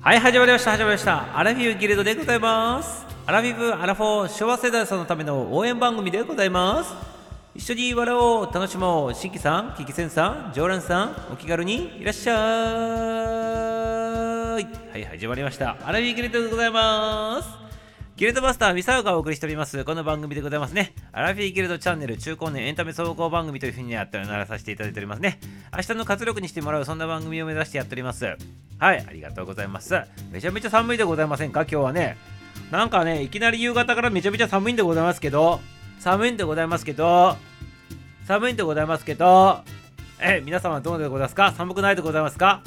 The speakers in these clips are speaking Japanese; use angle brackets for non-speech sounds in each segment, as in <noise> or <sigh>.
はい始まりました始まりました。アラフィフギルドでございます。アラフィフアラフォー昭和世代さんのための応援番組でございます。一緒に笑おう楽しもう新規さんキキセンさん常連さんお気軽にいらっしゃい。はい始まりました。アラフィフギルドでございます。ギルドバスターミサオがお送りしております。この番組でございますね。アラフィーギルドチャンネル中高年エンタメ総合番組というふうにやってならさせていただいておりますね。明日の活力にしてもらうそんな番組を目指してやっております。はいありがとうございます。めちゃめちゃ寒いでございませんか？今日はね。なんかねいきなり夕方からめちゃめちゃ寒いんでございますけど。寒いんでございますけど。寒いんでございますけど。え皆様どうでございますか？寒くないでございますか？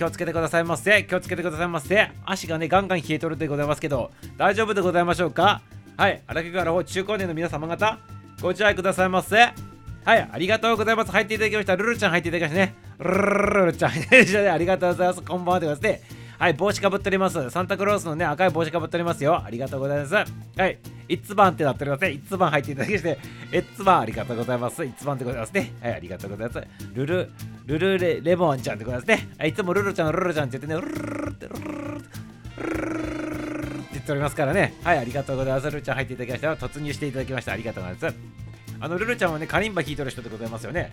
気をつけてくださいませ。気をつけてくださいませ。足がねガンガン冷えとるでございますけど大丈夫でございましょうか？はい荒木から中高年の皆様方ご自愛くださいませ。はいありがとうございます。入っていただきました。ルルちゃん入っていただきましたね。ルルルちゃんありがとうございますこんばんはでございますねはい帽子かぶっております。サンタクロースのね赤い帽子かぶっておりますよ。ありがとうございます。はい一番ってなっておりますね。一番入っていただきまして一番ありがとうございます。一番でございますね。はいありがとうございます。ルルルルレレモンちゃんでございますね。はいいつもルルちゃんルルちゃんって言ってねルルルってルルルルルルって言っておりますからねはいありがとうございますルルちゃん入っていただきました突入していただきましたありがとうございますあのルルちゃんはねカリンバ弾いとる人でございますよね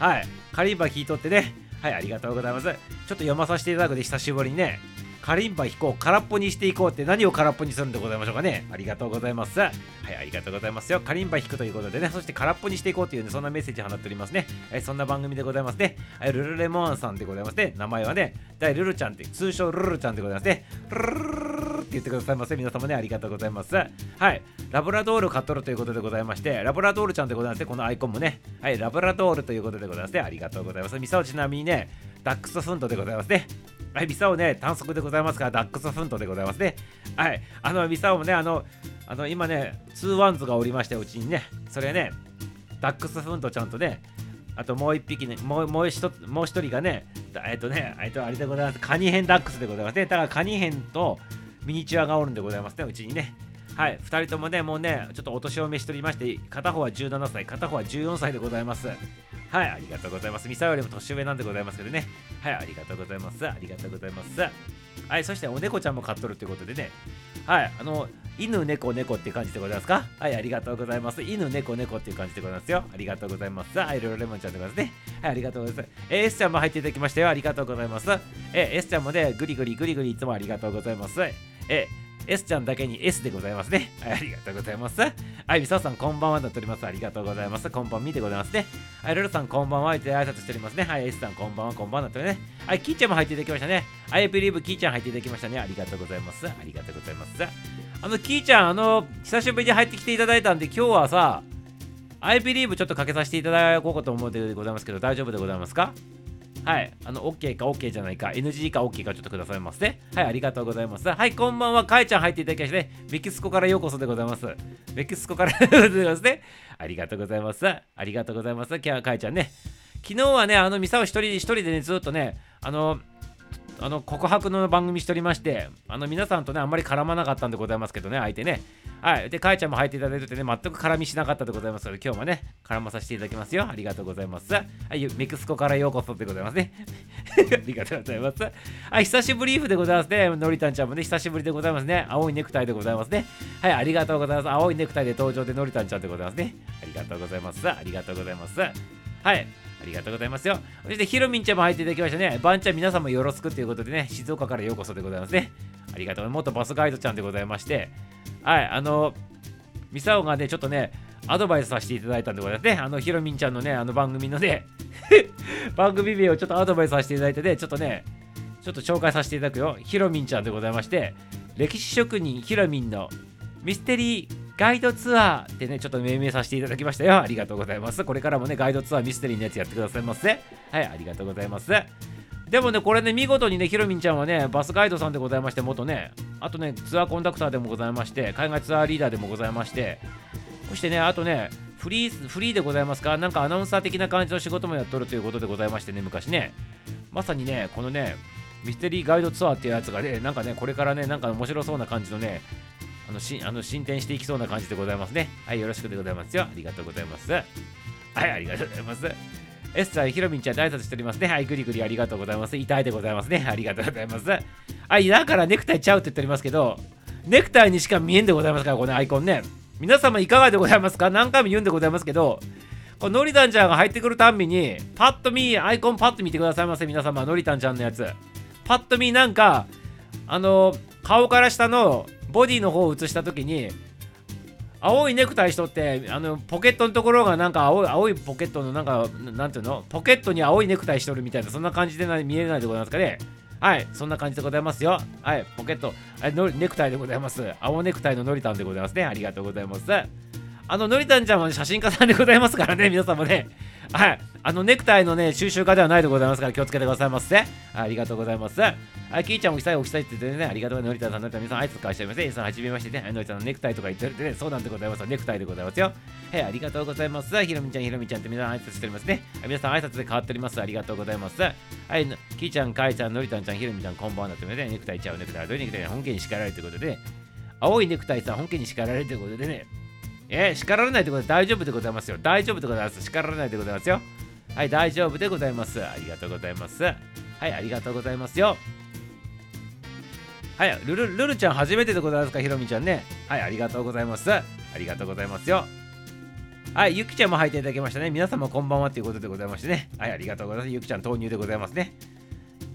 はいカリンバ弾いとってねはいありがとうございます。ちょっと読まさせていただくで久しぶりにね。カリンバ弾こう空っぽにしていこうって何を空っぽにするんでございましょうかね。ありがとうございます。はいありがとうございますよ。カリンバ弾くということでね。そして空っぽにしていこうというねそんなメッセージ放っておりますね。はいそんな番組でございますね。ルルレモンさんでございます。ね名前はね大ルルちゃんって通称ルルちゃんでございますね。ルルルルルって言ってくださいませ皆様ねありがとうございます。はいラブラドール買っとるということでございましてラブラドールちゃんでございましてこのアイコンもね。はいラブラドールということでございましてありがとうございます。ミサオちなみにねダックスフントでございますね。はい、ミサオね、短足でございますから、ダックスフントでございますね。はい、あの、ミサオもね、あの、あの今ね、ツーワンズがおりまして、うちにね、それね、ダックスフントちゃんとね、あともう一匹ね、もうもう一もう一人がね、えっとね、えっと、あれでございます、カニヘンダックスでございますね。だからカニヘンとミニチュアがおるんでございますね、うちにね。はい、2人ともね、もうね、ちょっとお年を召しておりまして、片方は17歳、片方は14歳でございます。はい、ありがとうございます。ミサよりも年上なんでございますけどね。はい、ありがとうございます。ありがとうございます。はい、そしてお猫ちゃんも飼っとるということでね。はい、あの、犬、猫、猫っていう感じでございますか？はい、ありがとうございます。犬、猫、猫っていう感じでございますよ。ありがとうございます。はい、ロレモンちゃんでございますね。はい、ありがとうございます。えー、S ちゃんも入っていただきましたよ。ありがとうございます。えー、S ちゃんもね、ぐりぐりぐりぐりいつもありがとうございます。えー S ちゃんだけに S でございますね。はい、ありがとうございます。はい、みささんこんばんはとっております。ありがとうございます。こんばんみでございますね。はい、ルルさんこんばんはって挨拶しておりますね。はい、S さんこんばんは、こんばんはとね。はい、キーちゃんも入っていただきましたね。はい、ビリーブキーちゃん入っていただきましたね。ありがとうございます。ありがとうございます。あの、キーちゃん、あの、久しぶりに入ってきていただいたんで、今日はさ、I believe ちょっとかけさせていただこうかと思うでございますけど、大丈夫でございますか？はい。あの、OK か OK じゃないか、NG か OK かちょっとくださいませ。はい、ありがとうございます。はい、こんばんは。かえちゃん入っていただきまして、ね、メキシコからようこそでございます。メキシコから <laughs> でございますね。ありがとうございます。ありがとうございます。今日はかえちゃんね。昨日はね、あの、ミサを一人一人でね、ずっとね、あの、あの告白の番組しておりまして、あの皆さんとね、あんまり絡まなかったんでございますけどね、相手ね。はい。で、かえちゃんも入っていただいててね、全く絡みしなかったでございますので、今日もね、絡まさせていただきますよ。ありがとうございます。はい、メキシコからようこそでございますね。<laughs> ありがとうございます。はい、久しぶりでございますね。のりたんちゃんもね、久しぶりでございますね。青いネクタイでございますね。はい、ありがとうございます。青いネクタイで登場でのりたんちゃんでございますね。ありがとうございます。ありがとうございます。はい。ありがとうございますよ。そして、ひろみんちゃんも入っていただきましたね。ばんちゃん、皆さんもよろしくということでね、静岡からようこそでございますね。ありがとう。元バスガイドちゃんでございまして、はい、あの、ミサオがね、ちょっとね、アドバイスさせていただいたんでございますね。あの、ひろみんちゃんのね、あの番組のね、<laughs> 番組名をちょっとアドバイスさせていただいてね、ちょっとね、ちょっと紹介させていただくよ。ひろみんちゃんでございまして、歴史職人ひろみんのミステリーガイドツアーってね、ちょっと命名させていただきましたよ。ありがとうございます。これからもね、ガイドツアーミステリーのやつやってくださいませ。はい、ありがとうございます。でもね、これね、見事にね、ひろみんちゃんはね、バスガイドさんでございまして、元ね、あとね、ツアーコンダクターでもございまして、海外ツアーリーダーでもございまして、そしてね、あとね、フリー、フリーでございますか？なんかアナウンサー的な感じの仕事もやっとるということでございましてね、昔ね、まさにね、このね、ミステリーガイドツアーっていうやつがね、なんかね、これからね、なんか面白そうな感じのね、あのしあの進展していきそうな感じでございますね。はい、よろしくでございますよ。ありがとうございます。はい、ありがとうございます。エスさん、ひろみんちゃんで挨拶しておりますね。はい、ぐりぐりありがとうございます。痛いでございますね。ありがとうございます。はい、だからネクタイちゃうって言っておりますけど、ネクタイにしか見えんでございますから、このアイコンね。皆様いかがでございますか？何回も言うんでございますけど、このノリタンちゃんが入ってくるたんびに、パッと見、アイコンパッと見てくださいませ、皆様、ノリタンちゃんのやつ。パッと見、なんか、あの、顔から下のボディの方を映したときに、青いネクタイしとってあのポケットのところがなんか青い青いポケットのなんかなんていうの？ポケットに青いネクタイしとるみたいなそんな感じで見えないでございますかね。はいそんな感じでございますよ。はいポケット。のネクタイでございます。青ネクタイののりたんでございますね。ありがとうございます。あののりたんちゃんは写真家さんでございますからね皆さんもね。はい。あの、ネクタイのね、収集家ではないでございますから、気をつけてくださいませ。ありがとうございます。はい、キーちゃん、おきさい、おきさいって言ってね、ありがとうございます。のりたさん、のりた皆さん、あいつかしてみません。さん、はじめましてね、のりたさんのネクタイとか言ってるってね、そうなんでございます。ネクタイでございますよ。はい、ありがとうございます。ひろみちゃん、ひろみちゃんって皆さん挨拶しておりますね。皆さん、挨拶で変わっております。ありがとうございます。はい、キーちゃん、かいちゃん、のりたんちゃん、ひろみちゃん、こんばんはなってね、ネクタイちゃう、ネクタイ、どういうネクタイ、本家に叱られるということで、青いネクタイさん、本家に叱られるということでね、えー、叱られないということで大丈夫でございますよ。大丈夫でございます。叱られないでございますよ。はい、大丈夫でございます。ありがとうございます。はい、ありがとうございますよ。はい、ルルルルちゃん初めてでございますか、ひろみちゃんね。はい、ありがとうございます。ありがとうございますよ。はい、ゆきちゃんも入っていただきましたね。皆様こんばんはということでございましてね。はい、ありがとうございます。ゆきちゃん投入でございますね。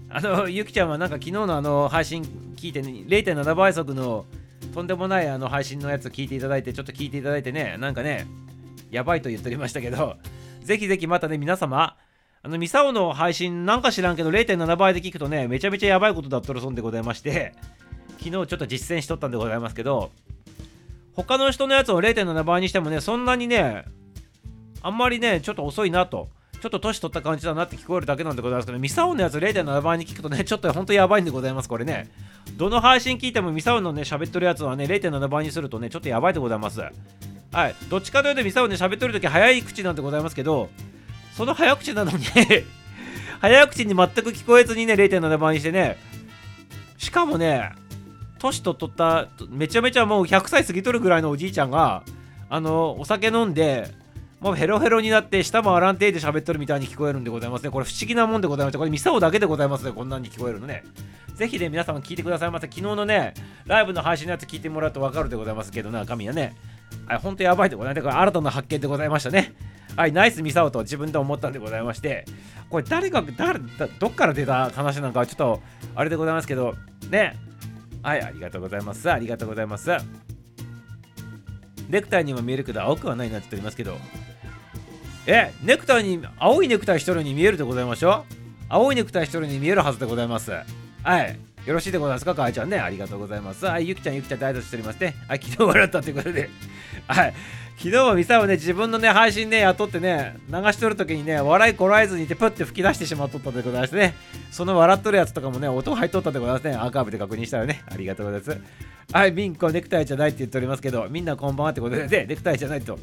あの、ゆきちゃんはなんか昨日のあの配信聞いて、ね、0.7倍速のとんでもないあの配信のやつ聞いていただいて、ちょっと聞いていただいてね、なんかね、やばいと言っておりましたけど、<laughs> ぜひぜひまたね、皆様、あの、ミサオの配信なんか知らんけど0.7倍で聞くとね、めちゃめちゃやばいことだっとるそんでございまして、昨日ちょっと実践しとったんでございますけど、他の人のやつを0.7倍にしてもね、そんなにね、あんまりね、ちょっと遅いなと。ちょっと年取った感じだなって聞こえるだけなんでございますけど、ミサオのやつ0.7倍に聞くとね、ちょっと本当やばいんでございます、これね。どの配信聞いてもミサオのね、喋ってるやつはね、0.7倍にするとね、ちょっとやばいでございます。はい、どっちかというとミサオね喋ってる時早い口なんでございますけどその早口なのに <laughs> 早口に全く聞こえずにね0.7倍にしてねしかもね年と取っためちゃめちゃもう100歳過ぎとるぐらいのおじいちゃんがあのお酒飲んでもうヘロヘロになって舌も洗んていで喋っとるみたいに聞こえるんでございますねこれ不思議なもんでございましてこれミサオだけでございますねこんなに聞こえるのねぜひね、皆様聞いてくださいませ。昨日のね、ライブの配信のやつ聞いてもらうと分かるでございますけどな、神はね。はい、ほんとやばいでございます。これ新たな発見でございましたね。はい、ナイスミサオと自分で思ったんでございまして、これ誰が、誰、どっから出た話なんかはちょっと、あれでございますけど、ね。はい、ありがとうございます。ありがとうございます。ネクタイにも見えるけど、青くはないなって言っておりますけど、え、ネクタイに、青いネクタイしとるに見えるでございましょ青いネクタイしとるに見えるはずでございます。はい。よろしいでございますか、かあちゃんね。ありがとうございます。はい、ゆきちゃん、ゆきちゃん、大切しておりますね。はい、昨日笑ったということで。はい。昨日はミサをね、自分のね、配信ね、雇ってね、流しとるときにね、笑いこらえずにいて、プッて吹き出してしまっとったでございますね。その笑っとるやつとかもね、音入っとったでございますね。アーカイブで確認したらね。ありがとうございます。はい、ミンコ、ネクタイじゃないって言っておりますけど、みんなこんばんはってことで、ね、ネクタイじゃないと。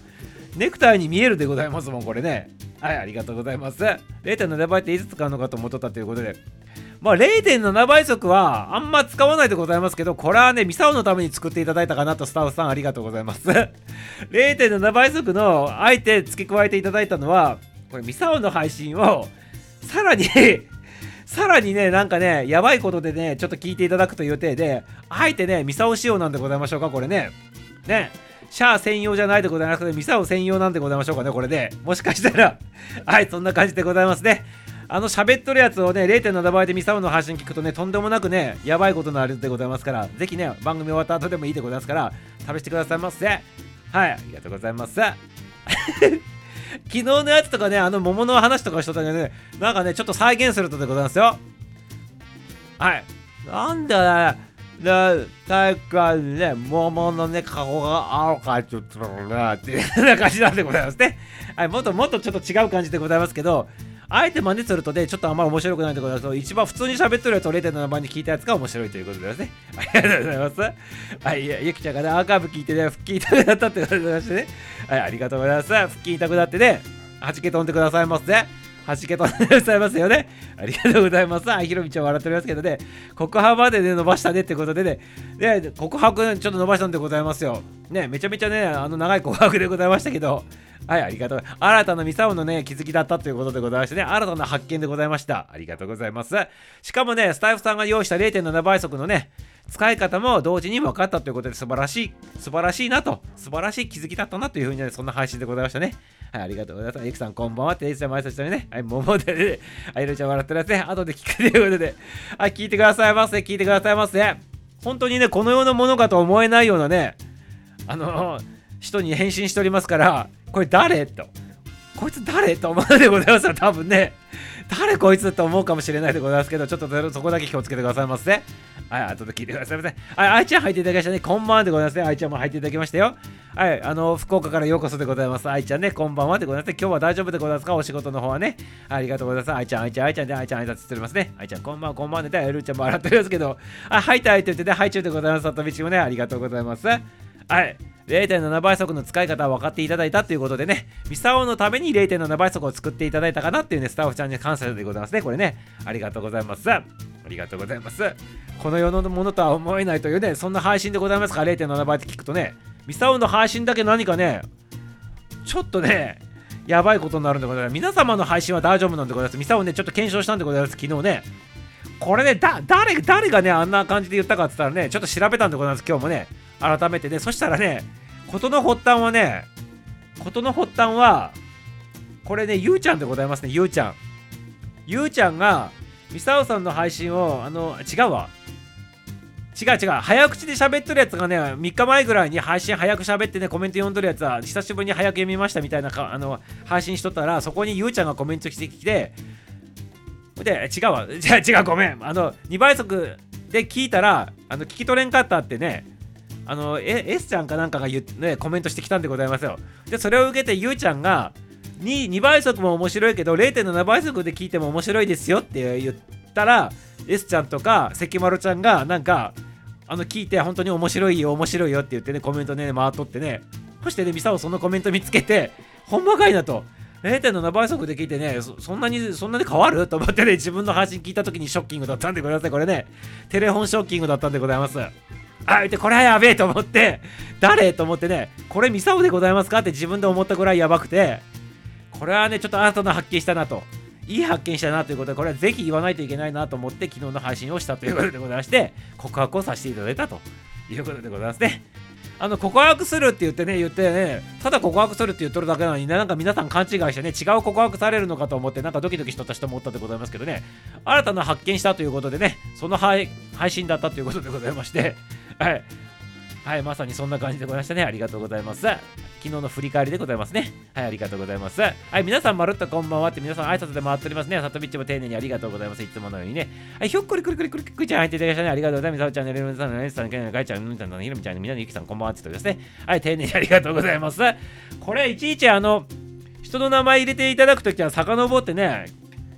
ネクタイに見えるでございますもん、これね。はい、ありがとうございます。0.7倍っていつ使うのかと思っとったということで。まあ、0.7倍速はあんま使わないでございますけど、これはね、ミサオのために作っていただいたかなと、スタッフさんありがとうございます。<laughs> 0.7倍速のあえて付け加えていただいたのは、これミサオの配信をさらに <laughs> さらにね、なんかね、やばいことでね、ちょっと聞いていただくという予定で、あえてね、ミサオ仕様なんでございましょうか、これね。ね。シャア専用じゃないでございますけど、ミサオ専用なんでございましょうかね、これで。もしかしたら <laughs> はい、そんな感じでございますね。あの喋っとるやつをね、0.7倍でミサオの配信聞くとね、とんでもなくね、やばいことになるでございますから、ぜひね、番組終わった後でもいいでございますから、試してくださいませ。はい、ありがとうございます。<laughs> 昨日のやつとかね、あの桃の話とかしとったけどね、なんかね、ちょっと再現するとでございますよ。はい。なんだね、で、体育館にね、桃のね、顔が青かちょっとなっていう <laughs> な感じなんでございますね。はい、もっともっとちょっと違う感じでございますけど、あえて真似するとね、ちょっとあんまり面白くないところだと、一番普通に喋ってるやつを0.7番に聞いたやつが面白いということですね。<laughs> ありがとうございます。はい、ゆきちゃんがね、アーカイブ聞いてね、腹筋痛くなったってことでございましてね。はい、ありがとうございます。腹筋痛くなってね、はじけ飛んでくださいませ、ね。はじけとでございますよね。ありがとうございます。あ、ひろみちゃん笑っておりますけどね、告白までね、伸ばしたねってことでね、で、告白ちょっと伸ばしたんでございますよ。ね、めちゃめちゃね、あの長い告白でございましたけど、はい、ありがとう。新たなミサオのね、気づきだったということでございましてね、新たな発見でございました。ありがとうございます。しかもね、スタイフさんが用意した0.7倍速のね、使い方も同時に分かったということで素晴らしい、素晴らしいなと、素晴らしい気づきだったなというふうにね、そんな配信でございましたね。はい、ありがとうございます。エクさん、こんばんは。って、エイちゃん、毎日ね、はい、桃でね、あい、ろちゃん笑ってるやつね、後で聞くということで、はい、聞いてくださいませ、聞いてくださいませ。本当にね、このようなものかと思えないようなね、あの、人に返信しておりますから、これ誰？と。こいつ誰と思うでございますよ、多分ね。誰こいつと思うかもしれないでございますけど、ちょっとそこだけ気をつけてくださいませ。はい、後で聞いてくださいませ。はい、愛ちゃん入っていただきましたね。こんばんはでございますね。愛ちゃんも入っていただきましたよ。はい、あの、福岡からようこそでございます。愛ちゃんね、こんばんはでございます。今日は大丈夫でございますか？お仕事の方はね。ありがとうございます。愛ちゃん、愛ちゃん、愛ちゃんで、愛ちゃん挨拶しておりますね。愛ちゃん、こんばんは、こんばんはで、エルちゃんも洗ってるんですけど、あ、はい、たいって言ってね、はい中でございます。里道もね、ありがとうございます。はい。0.7倍速の使い方は分かっていただいたということでね、ミサオのために0.7倍速を作っていただいたかなっていうね、スタッフちゃんに感謝でございますね。これね、ありがとうございます。ありがとうございます。この世のものとは思えないというね、そんな配信でございますから0.7倍って聞くとね、ミサオの配信だけ何かね、ちょっとね、やばいことになるんでございます。皆様の配信は大丈夫なんでございます。ミサオね、ちょっと検証したんでございます。昨日ね。これね、だ、誰、誰がね、あんな感じで言ったかって言ったらね、ちょっと調べたんでございます。今日もね、改めてね。そしたらね、事の発端はね、事の発端は、これね、ゆうちゃんでございますね、ゆうちゃん。ゆうちゃんが、ミサオさんの配信を、あの、違うわ。違う違う早口で喋ってるやつがね3日前ぐらいに配信早く喋ってねコメント読んでるやつは久しぶりに早く読みましたみたいなあの配信しとったらそこにゆうちゃんがコメントしてきてで違うわじゃ <laughs> 違うごめんあの2倍速で聞いたらあの聞き取れんかったってねあのえ S ちゃんかなんかが言、ね、コメントしてきたんでございますよ。でそれを受けてゆうちゃんが 2, 2倍速も面白いけど0.7倍速で聞いても面白いですよって言ったら S ちゃんとか関丸ちゃんがなんかあの聞いて本当に面白いよ面白いよって言ってねコメントね回っとってね。そしてねミサオそのコメント見つけてほんまかいなと。0.7倍速で聞いてねそんなにそんなに変わる？と思ってね自分の配信聞いた時にショッキングだったんでございますこれね。テレフォンショッキングだったんでございます。あでこれはやべえと思って誰？と思ってねこれミサオでございますか？って自分で思ったぐらいやばくてこれはねちょっと新たな発見したなといい発見したなということで、これはぜひ言わないといけないなと思って、昨日の配信をしたということでございまして、告白をさせていただいたということでございますね。あの告白するって言ってね、言ってね、ただ告白するって言っとるだけなのにね、なんか皆さん勘違いしてね、違う告白されるのかと思って、なんかドキドキしとった人もおったでございますけどね、新たな発見したということでね、その配信だったということでございまして、はい、はい、まさにそんな感じでございましたね。ありがとうございます。昨日の振り返りでございますね。はい、ありがとうございます。はい、皆さんまるっとこんばんはって皆さん挨拶で回っておりますね。さとみっちも丁寧にありがとうございます。いつものようにね。はい、ひょっこりくりくりくりくりちゃん入っていただきましたね。ありがとうございます。さおちゃん、ねるみさん、ねるさん、ねるかいちゃん、うんちゃん、ひろみちゃん、みなにゆきさん、こんばんはって言ってですね。はい、丁寧にありがとうございます。これ、いちいちあの、人の名前入れていただくときは遡ってね、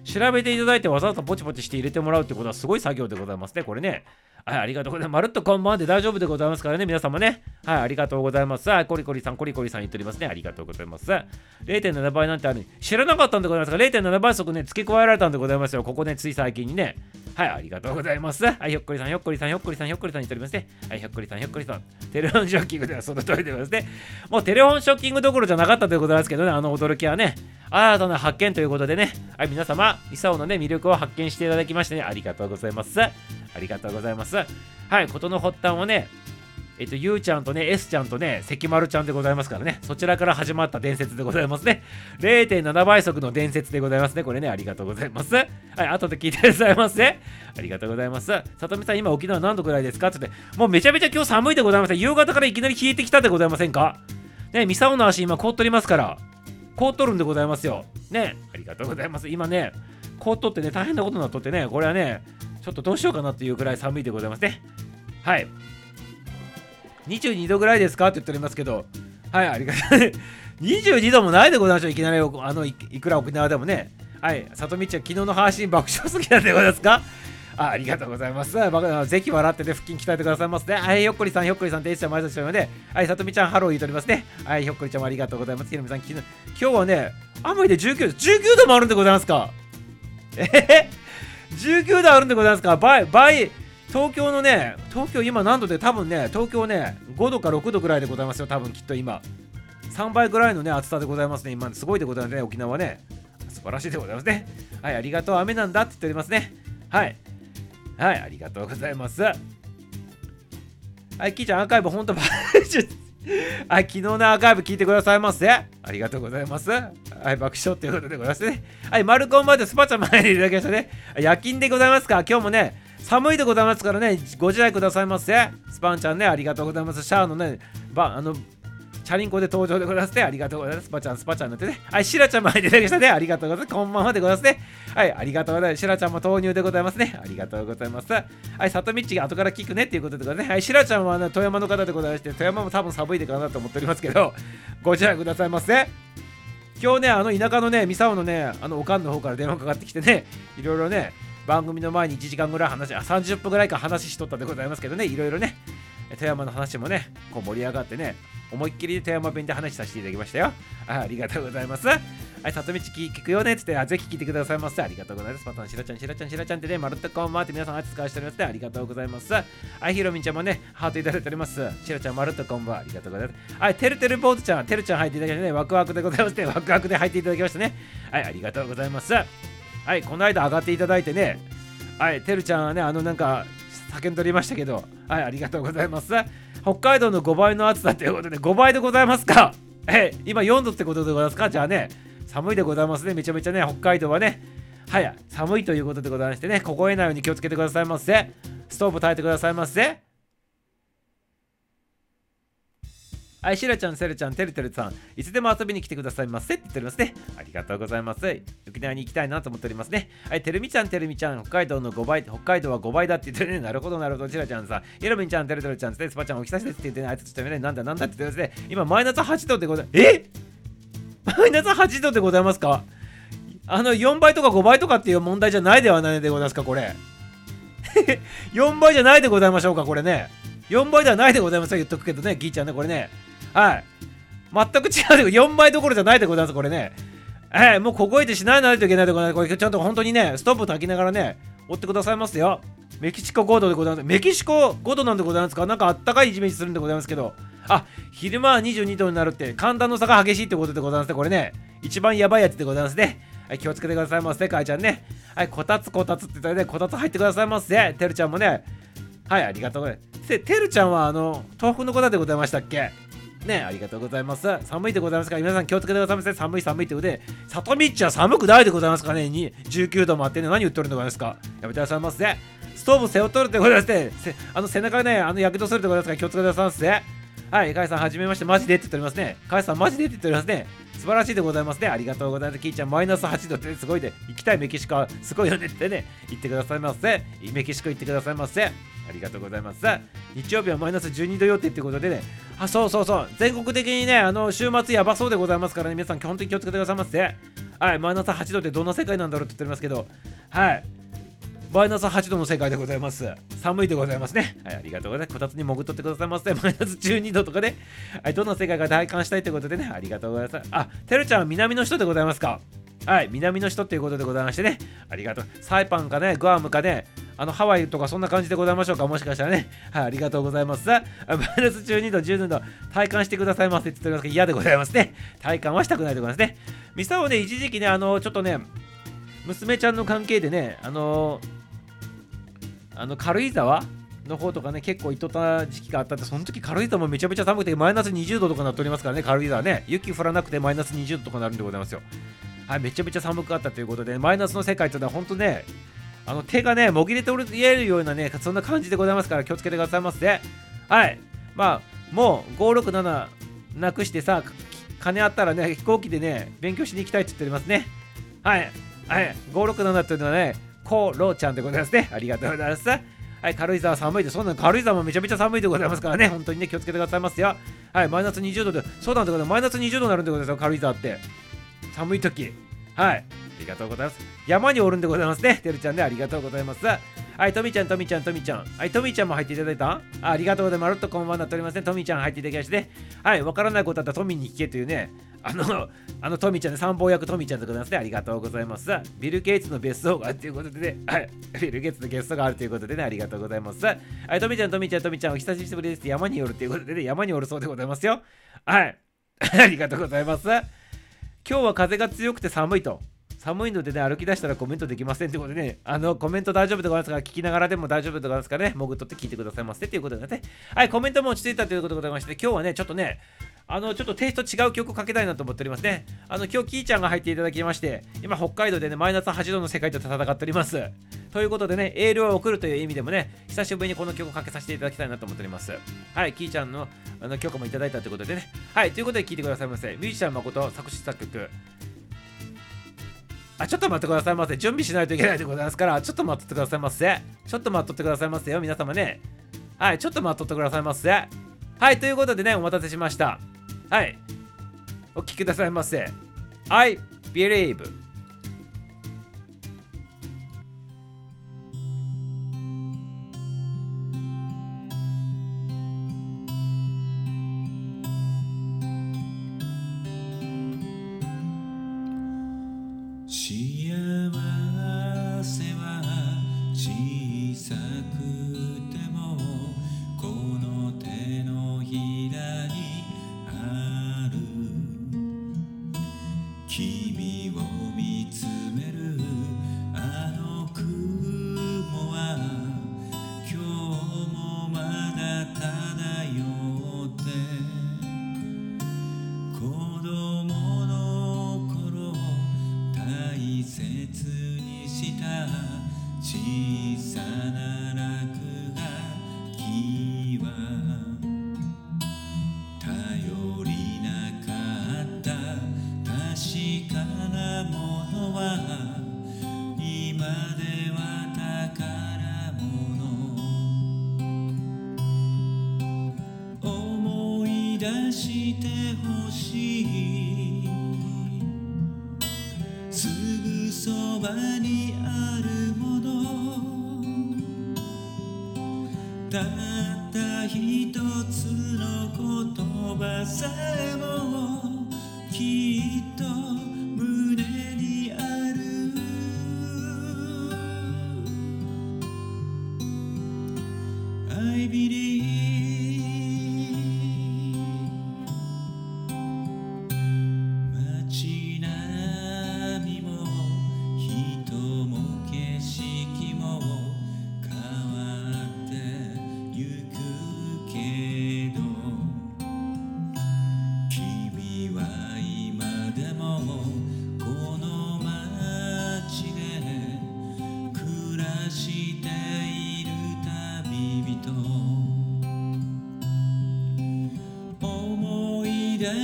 調べていただいてわざわざポチポチして入れてもらうってことはすごい作業でございますね。これね。はい、ありがとうございます。まるっとこんばんで大丈夫でございますからね、皆様ね。はい、ありがとうございます。はい、コリコリさん、コリコリさん言っておりますね。ありがとうございます。0.7倍なんてある知らなかったんでございますが、0.7倍速ね、付け加えられたんでございますよ。ここね、つい最近にね。はい、ありがとうございます。はい、ひょっこりさん、ひょっこりさん、ひょっこりさん、ひょっこりさん言っておりますね。はい、ひょっこりさん、ひょっこりさん。テレフォンショッキングではその通りでございますね。もうテレフォンショッキングどころじゃなかったということなんですけどね、あの驚きはね。新たな発見ということでね、はい、皆様、ミサオのね、魅力を発見していただきましてね、ありがとうございます。ありがとうございます。はい、事の発端はね、えっと、ゆうちゃんとね、S ちゃんとね、関丸ちゃんでございますからね、そちらから始まった伝説でございますね。0.7倍速の伝説でございますね。これね、ありがとうございます。はい、後で聞いてくださいませ。ありがとうございます。さとみさん、今沖縄何度ぐらいですか？って言って、もうめちゃめちゃ今日寒いでございます。夕方からいきなり冷えてきたでございませんか？ね、ミサオの足今凍っとりますから、凍っとるんでございますよ。ね、ありがとうございます。今ね、凍っとってね、大変なことになっとってね、これはね、ちょっとどうしようかなっていうくらい寒いでございますね。はい。22度ぐらいですかって言っておりますけど、はい、ありがとう。<laughs> 22度もないでございましょう。いきなりあのいくら沖縄でもね。はい、里道ちゃん、昨日の配信爆笑すぎなんでございますか？あありがとうございます。ぜひ笑ってね、腹筋鍛えてくださいますね。はい、ひょっこりさん、ひょっこりさん、ていちゃん、毎年ので、はい、さとみちゃん、ハロー言うとおりますね。はい、ひょっこりちゃんもありがとうございます。ひろみさん、昨日、今日はね、雨で19度、19度もあるんでございますか？えへへ19度あるんでございますか倍、倍、東京のね、東京今何度で多分ね、東京ね、5度か6度ぐらいでございますよ、多分きっと今。3倍ぐらいのね、暑さでございますね。今、すごいでございますね、沖縄ね。素晴らしいでございますね。はい、ありがとう、雨なんだって言っておりますね。はい。はい、ありがとうございます。はい、キーちゃん、アーカイブ、ほんと、はい、昨日のアーカイブ聞いてくださいませ。ありがとうございます。はい、爆笑ということでございますね。はい、マルコンまでスパチャ前にいただきましたね。夜勤でございますか今日もね、寒いでございますからね、ご自愛くださいませ。スパンちゃんね、ありがとうございます。シャアのね、ばあのチャリンコで登場でございますね。ありがとうございます。スパちゃん、スパちゃんなってね。はい、シラちゃんも入っていただきましたね。ありがとうございます。こんばんはでございますね。はい、ありがとうございます。シラちゃんも投入でございますね。ありがとうございます。はい、里道が後から聞くねっていうことでございますね。はい、シラちゃんは、ね、富山の方でございまして、富山も多分寒いでかなと思っておりますけど、ご自愛くださいませ。今日ね、あの田舎のね、三沢のね、あのおかんの方から電話かかってきてね、いろいろね、番組の前に1時間ぐらい話、あ、30分ぐらいか話しとったでございますけどね、いろいろね、富山の話もね、こう盛り上がってね、思いっきり富山弁で話させていただきましたよ。あありがとうございます。はい、里道聞くよねって言って、あぜひ聞いてくださいませ。ありがとうございます。パタン、しらちゃん、しらちゃん、しらちゃんってね、まるっとこんばんって皆さん、あ使わしております、ありがとうございます。はい、ひろみんちゃんもね、ハートいただいております。しらちゃん、まるっとこんばんありがとうございます。はい、てるてる坊主ちゃん、てるちゃん入っていただきましてね、ワクワクでございますね。ワクワクで入っていただきましたね。はい、ありがとうございます。はい、この間上がっていただいてね、はい、てるちゃんはね、あのなんか、叫んでおりましたけど、はい、ありがとうございます。北海道の5倍の暑さということで、5倍でございますか？え、今4度ってことでございますか？じゃあね、寒いでございますね。めちゃめちゃね、北海道はね、はい、寒いということでございましてね、凍えないように気をつけてくださいませ。ストーブ炊いてくださいませ。はい、しらちゃん、せるちゃん、てるてるさん、いつでも遊びに来てくださいませって言っておりますね。ありがとうございます。沖縄に行きたいなと思っておりますね。はい、てるみちゃん、てるみちゃん、北海道の5倍、北海道は5倍だって言ってるね。なるほど、なるほど、しらちゃんさん、ひろみんちゃん、てるてるちゃん、スパちゃん、お久しですって言ってね、あいつちょっとね、なんだなんだって言ってますね。今、マイナス8度でございます。え？マイナス8度でございますか？あの、4倍とか5倍とかっていう問題じゃないではないでございますか、これ。<laughs> 4倍じゃないでございましょうか、これね。4倍ではないでございますよ、言っとくけどね、ギーちゃんね、これね。はい。全く違うで4倍どころじゃないでございますこれねえー、もう凍えてしないないといけないでございますこれちゃんと本当にねストップ炊きながらね追ってくださいますよメキシコ5度でございますメキシコ5度なんでございますか？なんかあったかいイメージするんでございますけどあ昼間は22度になるって寒暖の差が激しいってことでございますねこれね一番やばいやつでございますねはい、気をつけてくださいませ、かいちゃんね。はい、こたつこたつって言ったらね、こたつ入ってくださいませ。てるちゃんもね。はい、ありがとうございます。てるちゃんは、あの、東北の方でございましたっけ？ねありがとうございます。寒いでございますから、皆さん気をつけてくださいませ。寒い寒いということで、里道は寒くないでございますかね。に19度もあってね、何言っとるんでございますか。やめてくださいませ。ストーブ背負っとるってございますね。あの背中ね、あのやけどするってございますから、気をつけてくださいませ。はい、かいさん、はじめまして、マジでって言っておりますね。かいさん、マジでって言っておりますね。素晴らしいでございますね。ありがとうございます。キーちゃん、マイナス8度ってすごいで、行きたいメキシコはすごいよねってね、言ってくださいませ。メキシコ行ってくださいませ。ありがとうございます。日曜日はマイナス12度予定ってことでね、あ、そうそうそう、全国的にね、あの、週末やばそうでございますからね、皆さん、基本的に気をつけてくださいませ。はい、マイナス8度ってどんな世界なんだろうって言っておりますけど、はい。マイナス8度の世界でございます。寒いでございますね。はい、ありがとうございます。こたつに潜っとってくださいませ。マイナス12度とかね。はい、どんな世界が体感したいということでね、ありがとうございます。あ、てるちゃんは南の人でございますか？はい、南の人っていうことでございましてね。ありがとう。サイパンかね、グアムかね、あのハワイとかそんな感じでございましょうか？もしかしたらね。はい、ありがとうございます。マイナス12度、12度、体感してくださいませって言っておりますけど、嫌でございますね。体感はしたくないでございますね。ミサをね、一時期ね、あの、ちょっとね、娘ちゃんの関係でね、あのあの軽井沢の方とかね、結構行っとった時期があったんで、その時軽井沢もめちゃめちゃ寒くて、マイナス20度とかなっておりますからね、軽井沢ね、雪降らなくてマイナス20度とかなるんでございますよ。はい、めちゃめちゃ寒かったということで、マイナスの世界というのは本当ね、あの手がね、もぎれておる言えるようなね、そんな感じでございますから気をつけてくださいませ。はい。まあ、もう567なくしてさ、金あったらね、飛行機でね、勉強しに行きたいって言っておりますね。はい。はい。567というのはね、コロちゃんでございますね。ありがとうございます。はい、軽井沢寒いです、そんな軽井沢もめちゃめちゃ寒いでございますからね、本当にね、気をつけてくださいますよ。はい、マイナス20度で、そうなんだけど、マイナス20度になるんでございますよ、軽井沢って。寒い時。はい。ありがとうございます。山におるんでございますね。てるちゃんでありがとうございます。はい、とみちゃん、とみちゃん、とみちゃん。はい、とみちゃんも入っていただいた？あありがとうございます。まるっとこんばんなっておりますね。とみちゃん入っていただきまして、はい、わからないことあったらトミに聞けというね、あの、あのトミちゃんね、参謀役トミちゃんでございますね。ありがとうございます。ビル・ゲイツの別荘があるということでね、はい、ビル・ゲイツの別荘があるということでね、ありがとうございます。はい、トミちゃん、トミちゃん、トミちゃん、お久しぶりです。山におるということでね、山におるそうでございますよ。はい。<laughs> ありがとうございます。今日は風が強くて寒いと。寒いのでね、歩き出したらコメントできませんということでね、あの、コメント大丈夫でございますか、聞きながらでも大丈夫でございますかね、潜っとって聞いてくださいませということでね。はい、コメントも落ち着いたということでございまして、今日はね、ちょっとね、あのちょっとテイスト違う曲をかけたいなと思っておりますね。あの今日キーちゃんが入っていただきまして、今北海道でね、マイナス8度の世界と戦っております。ということでね、エールを送るという意味でもね、久しぶりにこの曲をかけさせていただきたいなと思っております。はい、キーちゃんのあの許可もいただいたということでね。はい、ということで聴いてくださいませ。ミュージシャン誠作詞作曲。あ、ちょっと待ってくださいませ。準備しないといけないでございますから、ちょっと待っててくださいませ。ちょっと待っとってくださいませよ、皆様ね。はい、ちょっと待っとってくださいませ。はい、ということでね、お待たせしました。はい。お聞きくださいませ。I believe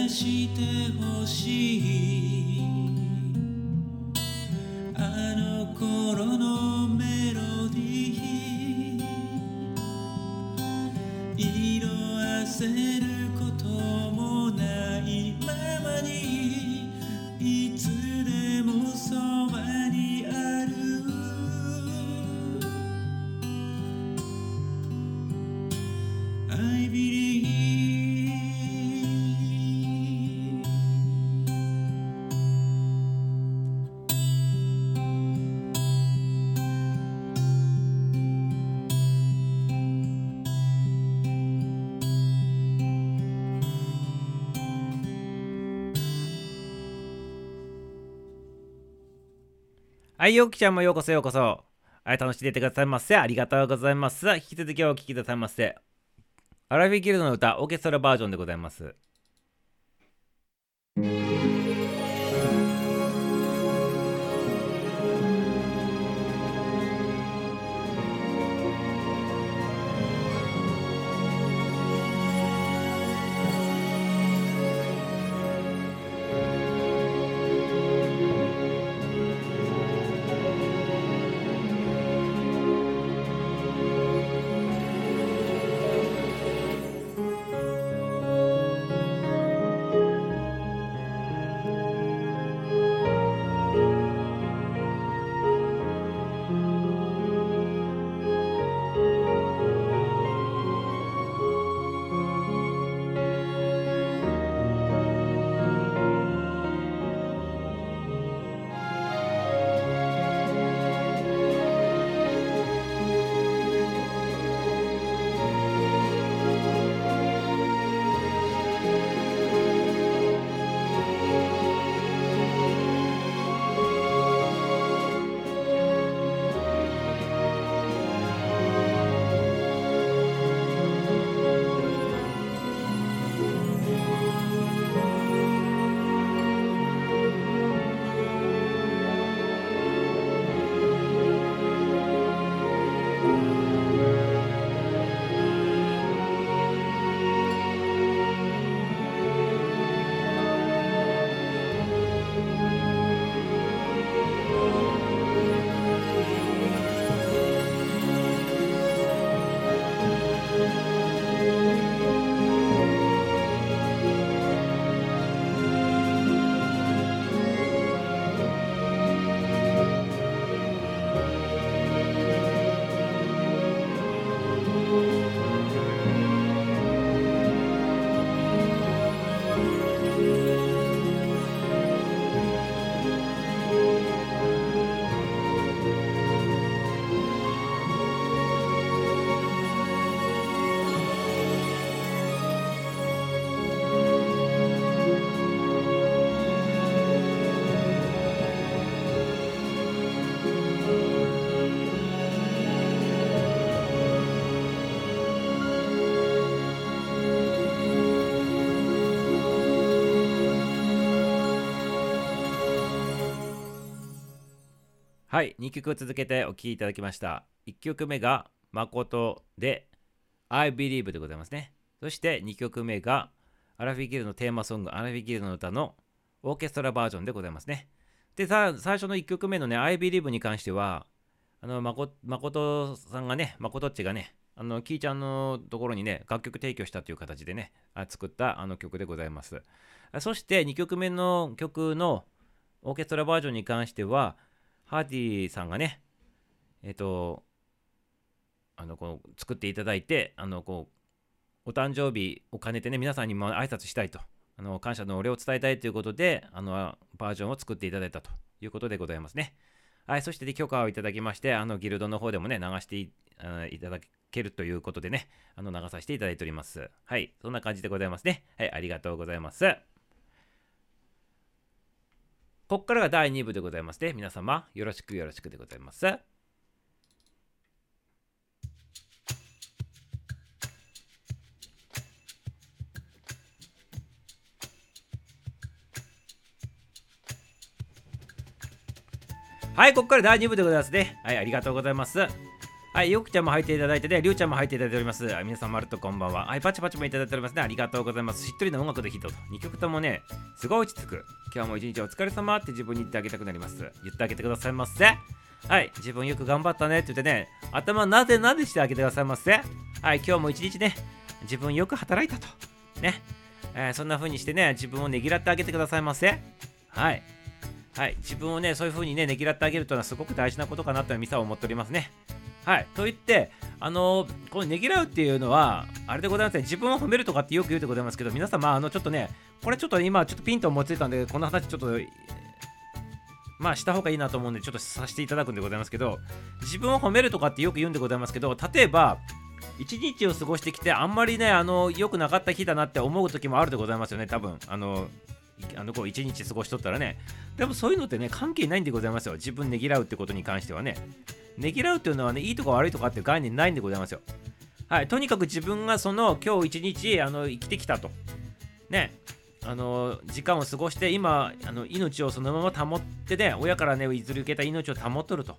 してほしい。はい、よきちゃんもようこそようこそ。はい、楽しんでいてくださいませ。ありがとうございます。引き続きお聴きくださいませ。アラビィーギルドの歌、オーケストラバージョンでございます。はい、2曲続けてお聴きいただきました。1曲目が誠で I Believe でございますね。そして2曲目がアラフィギルのテーマソング、アラフィギルの歌のオーケストラバージョンでございますね。で、さ最初の1曲目のね、I Believe に関しては、あの、まこ誠さんがね、誠っちがね、あの、キーちゃんのところにね、楽曲提供したという形でね、あ作ったあの曲でございます。そして2曲目の曲のオーケストラバージョンに関しては、ハーティーさんがね、えっ、と、あの、こう、作っていただいて、あの、こう、お誕生日を兼ねてね、皆さんにも挨拶したいと、あの、感謝のお礼を伝えたいということで、あの、バージョンを作っていただいたということでございますね。はい、そしてで許可をいただきまして、あの、ギルドの方でもね、流していいただけるということでね、あの、流させていただいております。はい、そんな感じでございますね。はい、ありがとうございます。ここからが第2部でございますね。皆様、よろしくよろしくでございます。はい、ここから第2部でございますね。はい、ありがとうございます。はい、よくちゃんも入っていただいてね、りゅうちゃんも入っていただいております。皆さん、まるとこんばんは。はい、パチパチもいただいておりますね。ありがとうございます。しっとりな音楽でヒットと。2曲ともね、すごい落ち着く。今日も一日お疲れ様って自分に言ってあげたくなります。言ってあげてくださいませ。はい、自分よく頑張ったねって言ってね、頭なでなでしてあげてくださいませ。はい、今日も一日ね、自分よく働いたと。ね、えーそんな風にしてね、自分をねぎらってあげてくださいませ。はい。はい、自分をね、そういう風にね、ねぎらってあげるというのはすごく大事なことかなとミサは思っておりますね。はい、と言って、あのーこのねぎらうっていうのは、あれでございますね、自分を褒めるとかってよく言うでございますけど、皆様、あの、ちょっとね、これちょっと今、ちょっとピンと思いついたんで、この話ちょっと、まあ、した方がいいなと思うんで、ちょっとさせていただくんでございますけど、自分を褒めるとかってよく言うんでございますけど、例えば、一日を過ごしてきて、あんまりね、あの、良くなかった日だなって思う時もあるでございますよね、多分。あの、あのこう一日過ごしとったらね。でもそういうのってね関係ないんでございますよ。自分ねぎらうってことに関してはね。ねぎらうっていうのはねいいとか悪いとかっていう概念ないんでございますよ。はい。とにかく自分がその今日一日あの生きてきたと。ね。あの時間を過ごして今あの命をそのまま保ってね親からね譲り受けた命を保っとると。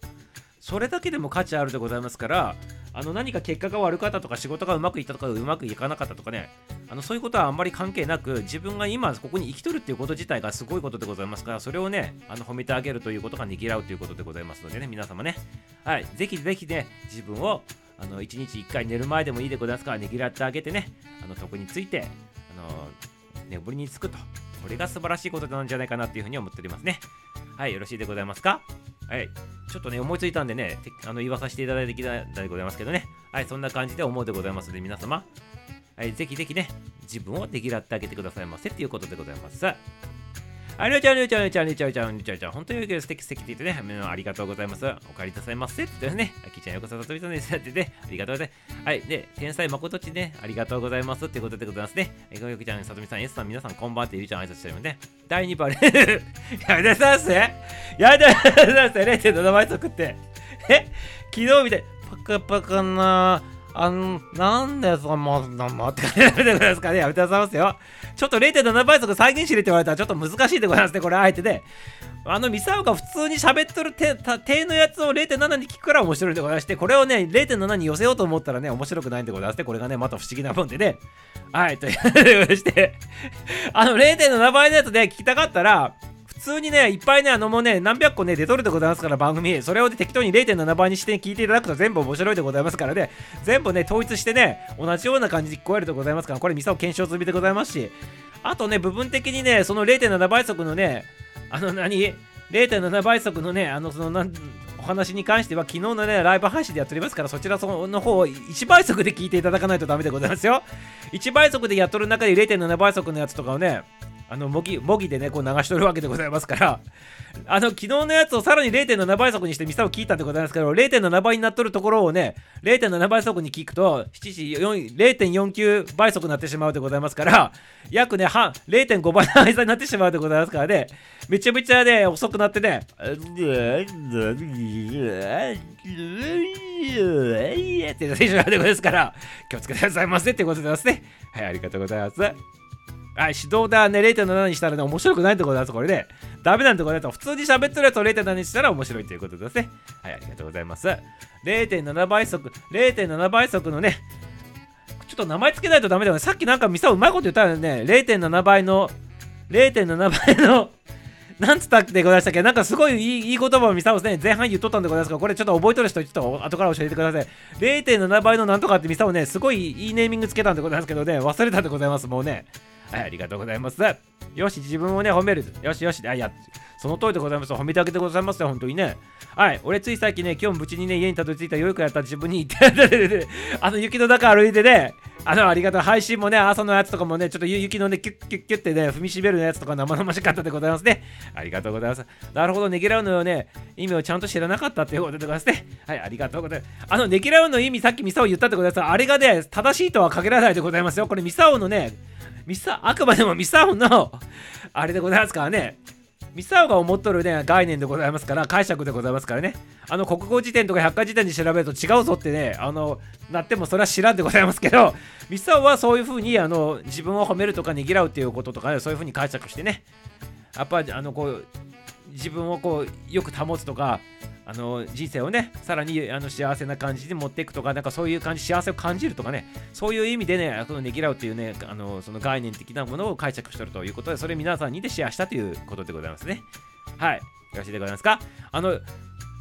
それだけでも価値あるでございますからあの何か結果が悪かったとか仕事がうまくいったとかうまくいかなかったとかねあのそういうことはあんまり関係なく自分が今ここに生きとるっていうこと自体がすごいことでございますからそれをねあの褒めてあげるということがねぎらうということでございますのでね皆様ね。はい。ぜひぜひね自分をあの1日1回寝る前でもいいでございますからねぎらってあげてねあの徳についてあの眠りにつくと。これが素晴らしいことなんじゃないかなっていうふうに思っておりますね。はいよろしいでございますか？はいちょっとね思いついたんでねあの言わさせていただいてきたでございますけどね。はいそんな感じで思うでございますので皆様。はい、ぜひぜひね、自分をできらってあげてくださいませっていうことでございます。ありゅうちゃん、りゅうちゃん、りゅうちゃん、りゅうちゃん、りゅうちゃん、りゅうちゃん、りゅう、本当に素敵素敵って言ってね、ありがとうございます。お帰りなさいませって言ってね、あきちゃんようこそさとみさんですって言って、ありがとうございます。はい、で、天才まことちね、ありがとうございますっていうことでございますね。えごよきちゃん、さとみさん、エスさん、皆さん、こんばんってゆうちゃん挨拶してるので、第2部あれ、やめさせやめなさいませ !0.7 倍速って。え？昨日みたい、パカパカなあの、なんでその、まって感じやめてくださいますかね。やめてくださいますよ。ちょっと0.7倍速再現しれって言われたらちょっと難しいでございますね。これ、あえてで。あの、ミサオが普通に喋っとる手のやつを0.7に聞くから面白いでございまして、これをね、0.7に寄せようと思ったらね、面白くないんでございますね。これがね、また不思議なもんでね。はい、ということでして、あの、0.7倍のやつで聞きたかったら、普通にね、いっぱいね、あのもうね、何百個ね、出とるでございますから、番組。それを、ね、適当に0.7倍にして聞いていただくと全部面白いでございますからね、全部ね、統一してね、同じような感じで聞こえるでございますから、これ、ミサを検証済みでございますし、あとね、部分的にね、その0.7倍速のね、あの何、0.7倍速のね、あの、その、なんお話に関しては昨日のね、ライブ配信でやっておりますから、そちらの方を1倍速で聞いていただかないとダメでございますよ。1倍速でやっとる中で0.7倍速のやつとかをね、あの模擬模擬でねこう流しとるわけでございますから。<laughs> あの昨日のやつをさらに0.7倍速にしてミサを聞いたんでございますけど0.7倍になっとるところをね0.7倍速に聞くと0.49倍速になってしまうでございますから約ね半0.5倍の間になってしまうでございますからね。めちゃめちゃね遅くなってね。<laughs> って言ってしまうでございますから気をつけてくださいませってことでございますね。はいありがとうございます。はい、指導でね、0.7にしたらね、面白くないってことだと、これで、ね。ダメなんてことだと、普通に喋ってるやつを0.7にしたら面白いということですね。はい、ありがとうございます。0.7倍速、0.7倍速のね、ちょっと名前つけないとダメだよね。さっきなんかミサうまいこと言ったよね。0.7倍の、0.7倍の、<laughs> なんつったってございましたっけ？なんかすごいいいいい言葉をミサオね、前半言っとったんでございますが、これちょっと覚えとる人、ちょっと後から教えてください。0.7倍のなんとかってミサオね、すごいいいネーミングつけたんでございますけどね、忘れたんでございます、もうね。はい、ありがとうございます。よし、自分をね、褒める。よしよし、あ、いや、その通りでございます。褒めてあげてございますよ、本当にね。はい、俺つい最近ね、今日無事にね、家にたどり着いたよくやった自分に言って <laughs> あの雪の中歩いてね、あの、ありがとう。配信もね、朝のやつとかもね、ちょっと雪のね、キュッキュッキュッってね、踏みしめるやつとか生々しかったでございますね。ありがとうございます。なるほど、ねぎらうのよね、意味をちゃんと知らなかったっていうことでございますね。はい、ありがとうございます。あの、ねぎらうの意味、さっきミサオ言ったってことですあれがね、正しいとは限らないでございますよ。これミサオのね、ミサあくまでもミサオのあれでございますからね。ミサオが思っとるね概念でございますから解釈でございますからね。あの国語辞典とか百科事典で調べると違うぞってねあのなってもそれは知らんでございますけどミサオはそういうふうにあの自分を褒めるとかねぎらうっていうこととか、ね、そういうふうに解釈してね。やっぱあのこう自分をこうよく保つとかあの人生をねさらにあの幸せな感じに持っていくとかなんかそういう感じ幸せを感じるとかねそういう意味でねこのねぎらうというねあのその概念的なものを解釈してるということでそれ皆さんにでシェアしたということでございますねはいよろしいでございますか？あの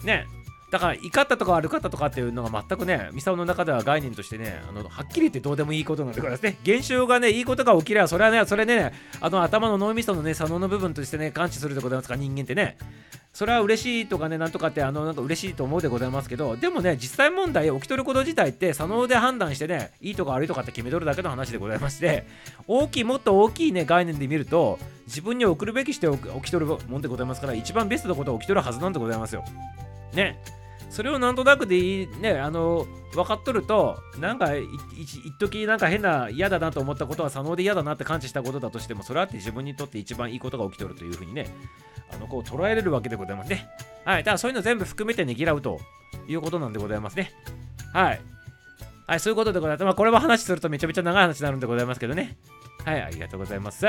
ねだから怒ったとか悪かったとかっていうのが全くね、ミサオの中では概念としてね、あのはっきり言ってどうでもいいことなんでございますね。現象がね、いいことが起きれば、それはね、それね、あの頭の脳みそのね、左脳の部分としてね、感知するでございますか、人間ってね。それは嬉しいとかね、なんとかって、あの、なんか嬉しいと思うでございますけど、でもね、実際問題、起きとること自体って、左脳で判断してね、いいとか悪いとかって決めとるだけの話でございまして、大きい、もっと大きいね、概念で見ると、自分に送るべきして起きとるもんでございますから、一番ベストなことは起きとるはずなんでございますよ。ね。それをなんとなくでいいねあの分かっとるとなんか一時なんか変な嫌だなと思ったことは左脳で嫌だなって感知したことだとしてもそれはって自分にとって一番いいことが起きとるというふうにねあのこう捉えれるわけでございますね。はい。ただそういうの全部含めてねぎらうということなんでございますね。はい。はい。そういうことでございます。まあこれは話するとめちゃめちゃ長い話になるんでございますけどね。はい。ありがとうございます。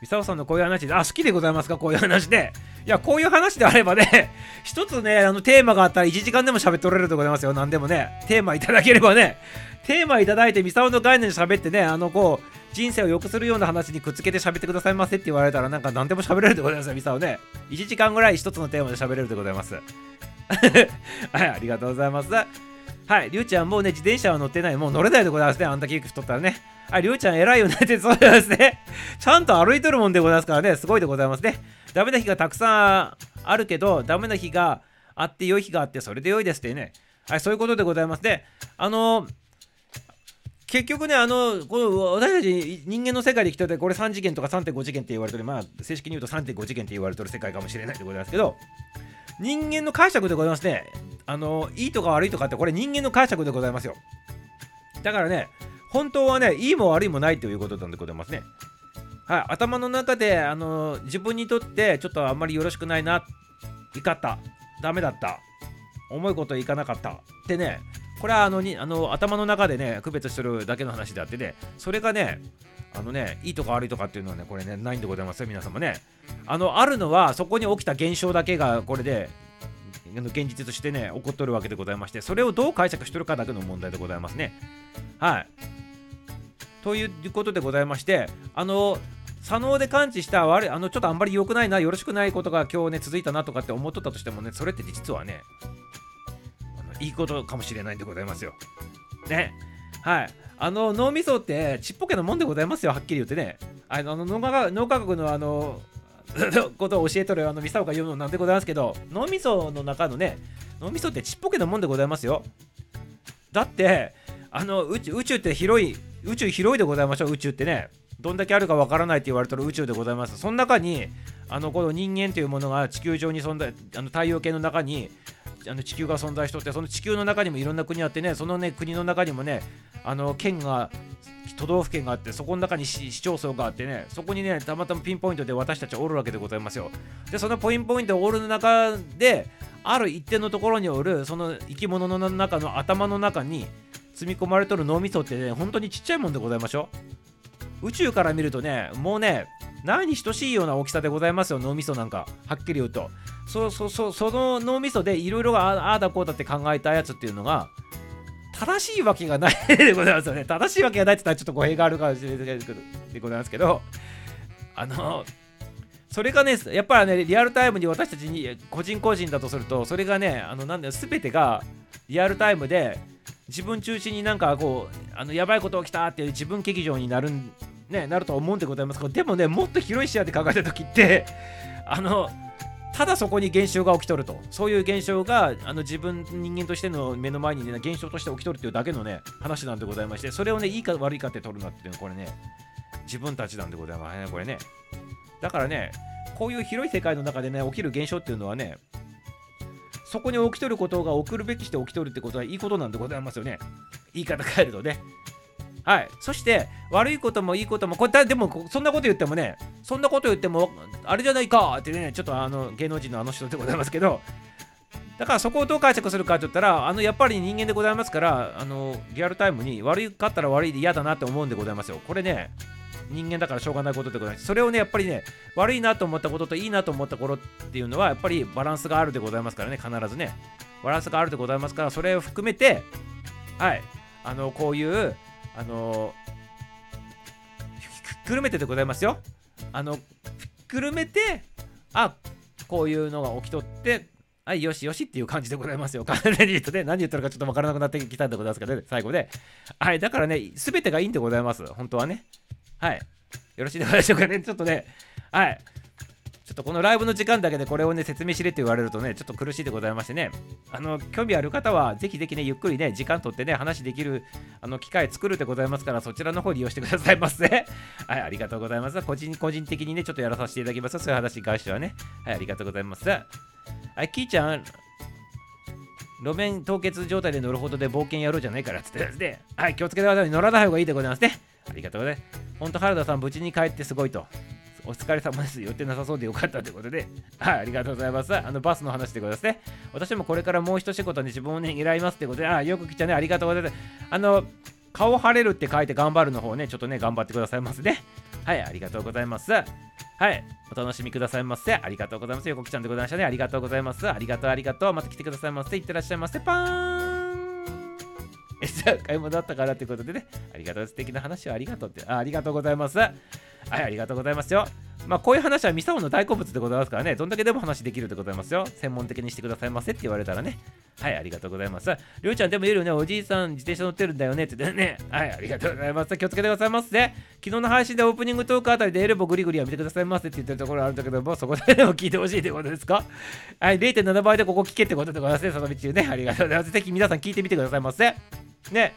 ミサオさんのこういう話で、あ、好きでございますか？こういう話で。いや、こういう話であればね、<laughs> 一つね、あの、テーマがあったら1時間でも喋っておれるでございますよ。何でもね。テーマいただければね、テーマいただいて、ミサオの概念で喋ってね、あの、こう、人生を良くするような話にくっつけて喋ってくださいませって言われたら、なんか何でも喋れるでございますよ、ミサオね。1時間ぐらい一つのテーマで喋れるでございます。<laughs> はい、ありがとうございます。はい、りゅうちゃんもうね、自転車は乗ってない。もう乗れないでございますね。あんだけ太ったらね。あ、りゅうちゃん偉いよねってそうですね。<laughs> ちゃんと歩いとるもんでございますからね。すごいでございますね。ダメな日がたくさんあるけど、ダメな日があって良い日があって、それで良いですってね。はい、そういうことでございますね。あのー結局ね、あの、この私たち人間の世界で生きてて、これ3次元とか3.5次元って言われてる、まあ、正式に言うと3.5次元って言われてる世界かもしれないでございますけど、人間の解釈でございますね。あの、いいとか悪いとかって、これ人間の解釈でございますよ。だからね、本当はね、いいも悪いもないということなんでございますね。はい、頭の中で、あの自分にとってちょっとあんまりよろしくないな、怒った、ダメだった、重いこといかなかったってね、これはあのにあの頭の中でね区別してるだけの話であってねそれがねあのねいいとか悪いとかっていうのはねこれねないんでございますよ皆様ね。あのあるのはそこに起きた現象だけがこれで現実としてね起こっとるわけでございましてそれをどう解釈しとるかだけの問題でございますね。はい。ということでございましてあの左脳で感知した悪いあのちょっとあんまり良くないなよろしくないことが今日ね続いたなとかって思っとったとしてもねそれって実はねあのいいことかもしれないんでございますよ。ね。はい。あの脳みそってちっぽけなもんでございますよ。はっきり言ってね。あの脳科学脳科学のあの <coughs> ことを教えとるあのミサオが言うのなんでございますけど脳みその中のね脳みそってちっぽけなもんでございますよ。だってあの宇宙宇宙って広い宇宙広いでございましょう。宇宙ってね。どんだけあるかわからないって言われてる宇宙でございます。その中にあのこの人間というものが地球上に存在あの太陽系の中にあの地球が存在しとってその地球の中にもいろんな国あってねそのね国の中にもねあの県が都道府県があってそこの中に市町村があってねそこにねたまたまピンポイントで私たちおるわけでございますよ。でそのポインポイントおる中である一定のところにおるその生き物の中の頭の中に積み込まれとる脳みそってね本当にちっちゃいもんでございましょ。う宇宙から見るとねもうね何に等しいような大きさでございますよ脳みそなんか。はっきり言うと。そそそその脳みそでいろいろああだこうだって考えたやつっていうのが正しいわけがないでございますよね。正しいわけがないって言ったらちょっと語弊があるかもしれないでございますけど。あのそれがねやっぱりねリアルタイムに私たちに個人個人だとするとそれがねあのなんだよ全てがリアルタイムで自分中心になんかこうあのやばいこと起きたっていう自分劇場になるんね、なると思うんでございますがでもねもっと広い視野で考えた時って <laughs> あのただそこに現象が起きとると。そういう現象があの自分人間としての目の前にね現象として起きとるっていうだけのね話なんでございましてそれをねいいか悪いかって取るなっていうのはこれね自分たちなんでございますねこれね。だからねこういう広い世界の中でね起きる現象っていうのはねそこに起きとることが起きるべきして起きとるってことはいいことなんでございますよね。言い方変えるとね。はい。そして、悪いこともいいことも、これ、でも、そんなこと言ってもね、そんなこと言っても、あれじゃないかっていうね、ちょっとあの、芸能人のあの人でございますけど、だからそこをどう解釈するかって言ったら、あの、やっぱり人間でございますから、あの、リアルタイムに悪かったら悪いで嫌だなって思うんでございますよ。これね、人間だからしょうがないことでございます。それをね、やっぱりね、悪いなと思ったことといいなと思った頃っていうのは、やっぱりバランスがあるでございますからね、必ずね。バランスがあるでございますから、それを含めて、はい、あの、こういう、あのひっくるめてでございますよ。あの、ひっくるめて、あこういうのが起きとって、はい、よしよしっていう感じでございますよ。関連に言うとね、何言ってるかちょっとわからなくなってきたんでございますけどね、最後で。はい、だからね、すべてがいいんでございます。本当はね。はい。よろしいでございましょうかね。ちょっとね、はい。ちょっとこのライブの時間だけでこれをね、説明しれって言われるとね、ちょっと苦しいでございましてね、あの、興味ある方は、ぜひぜひね、ゆっくりね、時間取ってね、話できる、あの、機会作るでございますから、そちらの方利用してくださいませ。<laughs> はい、ありがとうございます。個人、個人的にね、ちょっとやらさせていただきます。そういう話に関してはね。はい、ありがとうございます。はい、キーちゃん、路面凍結状態で乗るほどで冒険やろうじゃないからっつって <laughs> ですね。はい、気をつけてください。乗らない方がいいでございますね。ありがとうございます。本当、原田さん、無事に帰ってすごいと。お疲れ様です。寄ってなさそうでよかったということで、はい、ありがとうございます。あの、バスの話でございますね。私もこれからもう一仕事に自分をね、依頼ますってことで、あ、よく来たね。ありがとうございます。あの、顔晴れるって書いて頑張るの方ね、ちょっとね、頑張ってくださいますね。はい、ありがとうございます。はい、お楽しみくださいませ。ありがとうございます。横木ちゃんでございましたね。ありがとうございます。ありがとう、ありがとう。また来てくださいませ。いってらっしゃいませ。パーンえ、<laughs> じゃあ、買い物だったからということでね、ありがとう。素敵な話をありがとうって、あありがとうございます。はい、ありがとうございますよ。まあ、こういう話はミサオの大好物でございますからね、どんだけでも話できるでございますよ。専門的にしてくださいませって言われたらね。はい、ありがとうございます。りょうちゃんでも言えるよね、おじいさん自転車乗ってるんだよねって言ってね。はい、ありがとうございます。気をつけてくださいませ。昨日の配信でオープニングトークあたりでエルボグリグリは見てくださいませって言ってるところあるんだけども、そこででも聞いてほしいってことですか？はい、0.7倍でここ聞けってことでございますね、その道ね。ありがとうございます。ぜひ皆さん聞いてみてくださいませ。ね。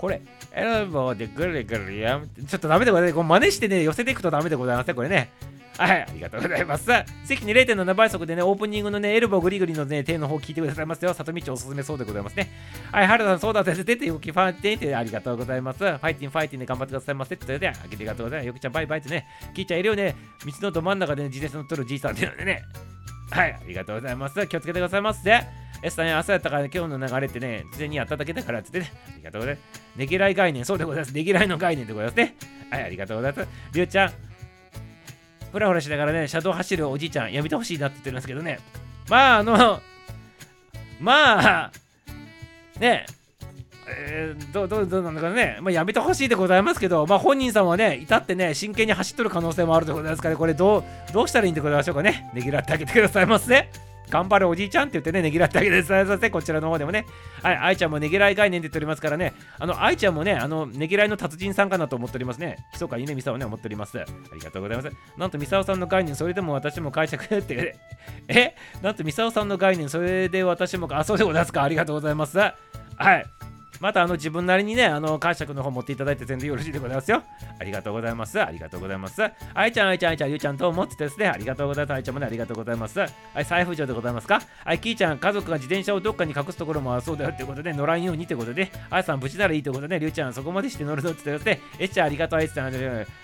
これ、エルボーでぐるぐるやんちょっとダメでございます。こう真似してね、寄せていくとダメでございますね、これね。はい、ありがとうございます。ぜひに0.7倍速でね、オープニングのね、エルボーグリグリのね、手の方聞いてくださいますよ。里道おすすめそうでございますね。はい、原田さん、そうだ先生、出て動きファンティンってありがとうございます。ファイティンファイティンで頑張ってくださいませ。それで、ありがとうございます。よくちゃん、バイバイってね、聞いちゃんいるよね。道のど真ん中で、ね、自転車乗っとるじいさんっていうのでね。はい、ありがとうございます。気をつけてくださいませ。S さん、朝やったからね、今日の流れってね、事前にやっただけだからって言ってね、ありがとうございます。ねぎらい概念、そうでございます。ねぎらいの概念でございますね。はい、ありがとうございます。りゅうちゃん、ふらふらしながらね、車道走るおじいちゃん、やめてほしいなって言ってるんですけどね。まあ、あの、まあ、ねえーどうどどうなのかね、まあ、やめてほしいでございますけど、まあ、本人さんはね、至ってね、真剣に走っとる可能性もあるでございますから、これどう、どうしたらいいんでございましょうかね。ねぎらってあげてくださいませ。頑張るおじいちゃんって言ってね、ねぎらってあげてくださいませ。こちらの方でもね。はい、愛ちゃんもねぎらい概念で言っておりますからね、あの、愛ちゃんもね、あの、ねぎらいの達人さんかなと思っておりますね。ひそかゆねみさをね、思っております。ありがとうございます。なんと、みさおさんの概念、それでも私も解釈って、えなんと、みさおさんの概念、それで私も、あ、そうでございますか。ありがとうございます。はい。またあの自分なりにね、あの解釈の方持っていただいて全然よろしいでございますよ。ありがとうございます。ありがとうございます。あいちゃん、あいちゃん、あいちゃん、ゆうちゃんと思ってですね、ありがとうございます。あいちゃんもね、ありがとうございます。はい、財布上でございますか？はい、きーちゃん、家族が自転車をどっかに隠すところもあるそうだよってことで、乗らんようにってことで、あいさん無事ならいいってことで、りゅうちゃん、そこまでして乗るぞって言ってで、えっちゃん、ありがとう、あいちゃん、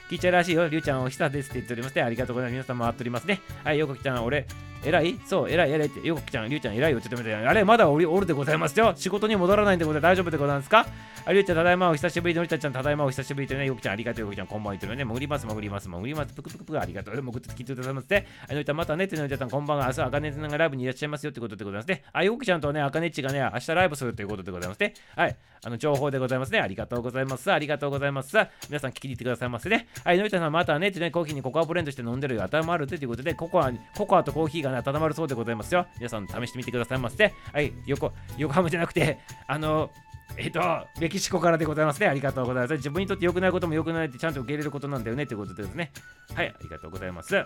きーちゃんらしいよ、りゅうちゃん、おひさですって言っておりまして、ありがとうございます。皆さん回っておりますね。はい、よこきちゃん、俺、偉いそう、偉い偉いって、よこきちゃん、りゅうちゃん、偉いよって言ってみて、あれ、まだおりおるでございます。よ。仕事に戻らないんでございます。大丈夫でございます。かありゅうちゃん、ただいまお久しぶりのりたちゃん、ただいまお久しぶりとね、よきちゃん、ありがとうよきちゃん、こんばんは言ってね、潜ります、潜ります、潜ります、ぷくぷくぷく、ありがとう、潜って聞いてくださいませ。あのりたまたねってのりたちゃん、こんばんは、明日、あかねちゃんがライブにいらっしゃいます。よってことでございます。ね。あ、よきちゃんとね、あかねちがね、明日ライブす。るということでございます。ね。はい、あの、情報でございます。ね。ありがとうございます。ありがとうございます。皆さん聞きに行ってくださいませね。<laughs> はい、のりたさん、またねってね、コーヒーにココアブレンドして飲んでるよ、頭あるってということで、ココア、ココアとコーヒーがね、温まるそうでございますよ。皆さん試してみてくださいませ。はい、横、横浜じゃなくて、あの、えっと、メキシコからでございますね。ありがとうございます。自分にとって良くないことも良くないってちゃんと受け入れることなんだよねということでですね。はい、ありがとうございます。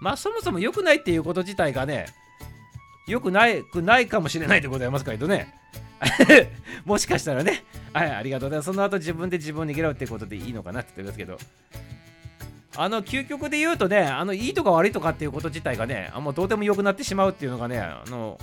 まあ、そもそも良くないっていうこと自体がね、良くないくないかもしれないでございますけどね。<laughs> もしかしたらね。はい、ありがとうございます。その後自分で自分を逃げろってことでいいのかなって言ってるんですけど。あの究極で言うとね、あのいいとか悪いとかっていうこと自体がね、あもうどうでもよくなってしまうっていうのがね、あの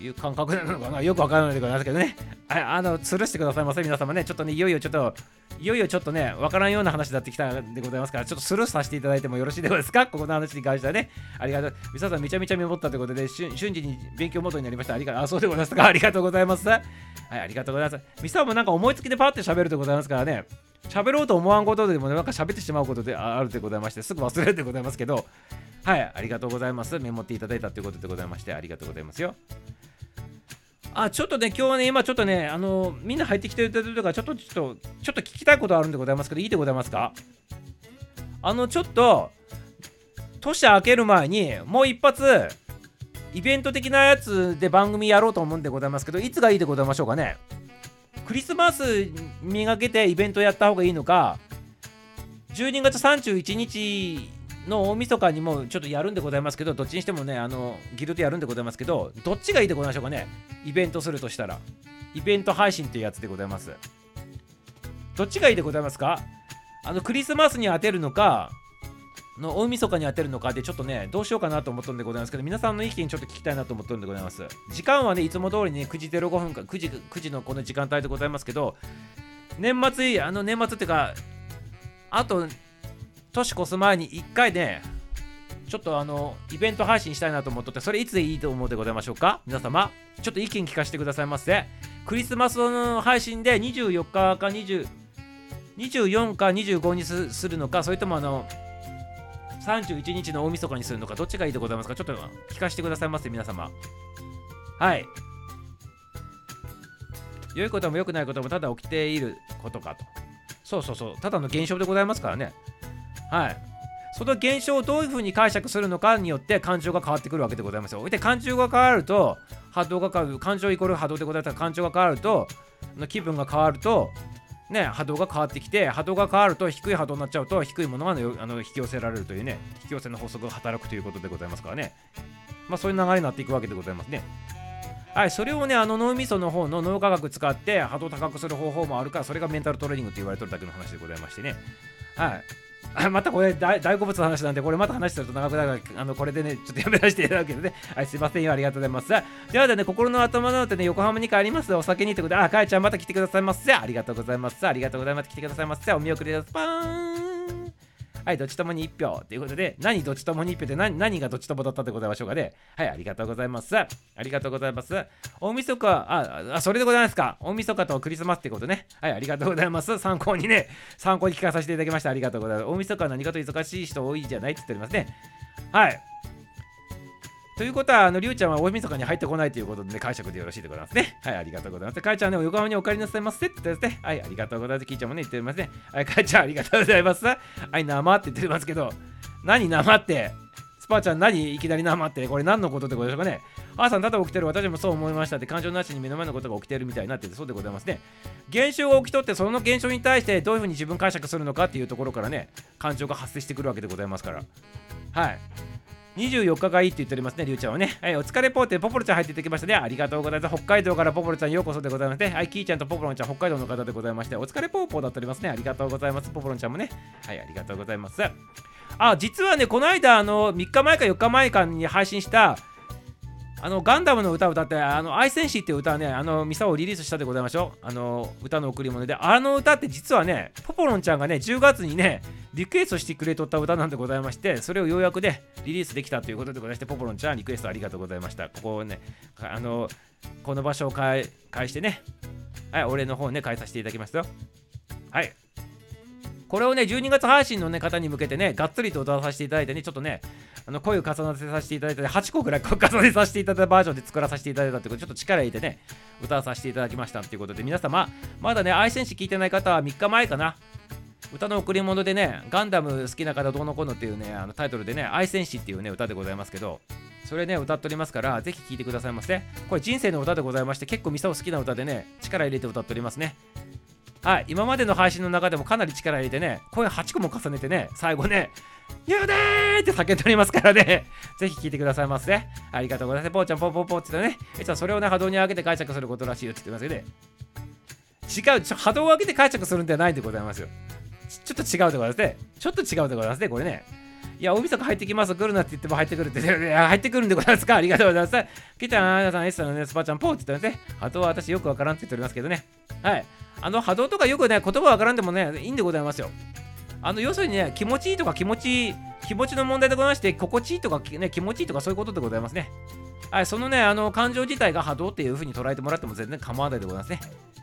いう感覚なのかなよくわからないでございますけどね。はい、あの、吊るしてくださいませ、皆様ね。ちょっとね、いよいよちょっと、いよいよちょっとね、わからんような話になってきたんでございますから、ちょっとスルーさせていただいてもよろしいでございますか？ここの話に関してはね。ありがとう。ミサさん、めちゃめちゃメモったということで、瞬時に勉強モードになりました。ありがとう。あ、そうでございますか。ありがとうございます。はい、ありがとうございます。ミサもなんか思いつきでパッて喋るでございますからね。喋ろうと思わんことでもね、なんか喋ってしまうことであるでございまして、すぐ忘れるでございますけど、はい、ありがとうございます。メモっていただいたということでございまして、ありがとうございますよ。あ、ちょっとね、今日はね、今ちょっとね、あの、みんな入ってきてるというか、ちょっと、ちょっと、ちょっと聞きたいことあるんでございますけど、いいでございますか？あの、ちょっと、年明ける前に、もう一発、イベント的なやつで番組やろうと思うんでございますけど、いつがいいでございましょうかね？クリスマスにがけてイベントやった方がいいのか、12月31日の大晦日にもちょっとやるんでございますけど、どっちにしてもね、あの、ギルドやるんでございますけど、どっちがいいでございましょうかねイベントするとしたら。イベント配信っていうやつでございます。どっちがいいでございますか？あの、クリスマスに当てるのか、の大晦日に当てるのかでちょっとね、どうしようかなと思ったんでございますけど、皆さんの意見ちょっと聞きたいなと思ったんでございます。時間はね、いつも通りね、9時05分か、9時 ,9 時のこの時間帯でございますけど、年末、あの年末っていうか、あと、年越す前に1回ね、ちょっとあの、イベント配信したいなと思っとって、それいつでいいと思うでございましょうか？皆様、ちょっと意見聞かせてくださいませ。クリスマスの配信で24日か20、24か25にするのか、それともあの、31日の大晦日にするのか、どっちがいいでございますか？ちょっと聞かせてくださいませ、皆様。はい。良いことも良くないこともただ起きていることかと。そうそうそう、ただの現象でございますからね。はい。その現象をどういうふうに解釈するのかによって感情が変わってくるわけでございますよ。で、感情が変わると、波動が変わる、感情イコール波動でございますから、感情が変わると、気分が変わると、ね、波動が変わってきて波動が変わると低い波動になっちゃうと低いものが、ね、あの引き寄せられるというね引き寄せの法則が働くということでございますからねまあそういう流れになっていくわけでございますねはいそれをねあの脳みその方の脳科学使って波動高くする方法もあるからそれがメンタルトレーニングって言われてるだけの話でございましてねはいあ <laughs> またこれ大好物の話なんで、これまた話すると長くなるから、あのこれでね、ちょっとやめさせていただくけどね。<laughs> はい、すいませんよ、ありがとうございます。ではでね、心の頭のってね、横浜に帰ります。お酒にってことで、あ、かえちゃんまた来てくださいませ。ありがとうございます。ありがとうございます。来てくださいませ。お見送りです。パーン。はい、どっちともに1票ということで、何どっちともに1票で何何がどっちともだったでございましょうかね。はい、ありがとうございます。ありがとうございます。大晦日、あ、あそれでございますか。大晦日とクリスマスってことね。はい、ありがとうございます。参考にね、参考に聞かさせていただきました。ありがとうございます。大晦日は何かと忙しい人多いじゃないって言っておりますね。はい。ということは、あの、りゅうちゃんは大晦日に入ってこないということで、ね、解釈でよろしいでございますね。はい、ありがとうございます。かいちゃんね、横浜にお帰りなさいませって言ってですね。はい、ありがとうございます。きいちゃんもね、言ってますね。はい、かいちゃんありがとうございます。はい、生って言ってますけど、何生って？スパーちゃん何いきなり生って？これ何のことでございましょうかね母さんただ起きてる私もそう思いましたって感情なしに目の前のことが起きてるみたいになっててそうでございますね現象が起きとってその現象に対してどういうふうに自分解釈するのかっていうところからね感情が発生してくるわけでございますからはい24日がいいって言っておりますね、りゅうちゃんはね。はい、お疲れポーテ、ポポロちゃん入っていただきましたね。ありがとうございます。北海道からポポロちゃんようこそでございますね。はい、キーちゃんとポポロンちゃん、北海道の方でございまして、お疲れポーポーだっておりますね。ありがとうございます。ポポロンちゃんもね。はい、ありがとうございます。あ、実はね、この間、あの、3日前か4日前かに配信した、あの、ガンダムの歌を歌って、あの、愛戦士っていう歌はね、あの、ミサをリリースしたでございましょう。あの、歌の贈り物で、あの歌って実はね、ポポロンちゃんがね、10月にね、リクエストしてくれとった歌なんでございまして、それをようやくね、リリースできたということでございまして、ポポロンちゃん、リクエストありがとうございました。ここをね、あの、この場所を返返してね、はい、俺の方ね、返させていただきますよ。はい。これをね、12月配信の、ね、方に向けてね、がっつりと歌わさせていただいてね、ちょっとね、あの声を重ねさせていただいて、8個ぐらい重ねさせていただいたバージョンで作らさせていただいたということで、ちょっと力入れてね、歌わさせていただきましたということで、皆様、まだね、愛戦士聞いてない方は3日前かな、歌の贈り物でね、ガンダム好きな方どうのこうのっていうね、あのタイトルでね、愛戦士っていうね、歌でございますけど、それね、歌っておりますから、ぜひ聴いてくださいませ。これ人生の歌でございまして、結構ミサオ好きな歌でね、力入れて歌っておりますね。はい、今までの配信の中でもかなり力入れてね、声8個も重ねてね、最後ね、ゆでーって叫んでおりますからね、<laughs> ぜひ聞いてくださいませ。ありがとうございます。ぽーちゃん、ぽーぽーぽーって言ってね、それをね、波動に上げて解釈することらしいよって言ってますよね、違う、ちょ波動を上げて解釈するんではないんでございますよ。ちちょっと違うでございますね。ちょっと違うでございますね、これね。いや、大晦日入ってきます、来るなって言っても入ってくるって、入ってくるんでございますかありがとうございます。きちゃん、あなたさん、エスさんのね、スパちゃん、ポーって言ってますね。あとは私よくわからんって言っておりますけどね。はい。あの波動とかよくね、言葉わからんでもね、いいんでございますよ。あの要するにね、気持ちいいとか気持ちいい、気持ちの問題でございまして、心地いいとか、ね、気持ちいいとかそういうことでございますね。はい、そのね、あの感情自体が波動っていう風に捉えてもらっても全然構わないでございますね。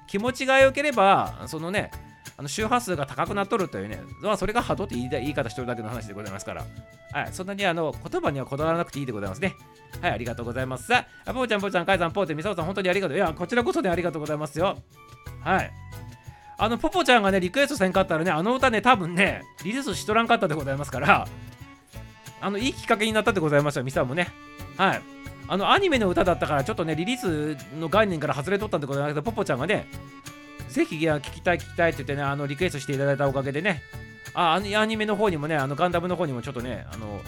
気持ちが良ければ、そのね、あの周波数が高くなっとるというね、まあ、それが波動って言い言い方してるだけの話でございますから、はい、そんなにあの言葉にはこだわらなくていいでございますね。はい、ありがとうございます。さあ、ぽーちゃん、ぽーちゃん、かいさん、ぽーて、みさおさん、本当にありがとう。いや、こちらこそでありがとうございますよ。はい。あの、ポポちゃんがね、リクエストせんかったらね、あの歌ね、多分ね、リリースしとらんかったでございますから、あの、いいきっかけになったでございますよ、ミサもね。はい。あの、アニメの歌だったから、ちょっとね、リリースの概念から外れとったんでございますけど、ポポちゃんがね、ぜひいや聞きたい聞きたいって言ってね、あのリクエストしていただいたおかげでね、あアニメの方にもね、あのガンダムの方にもちょっとね、あの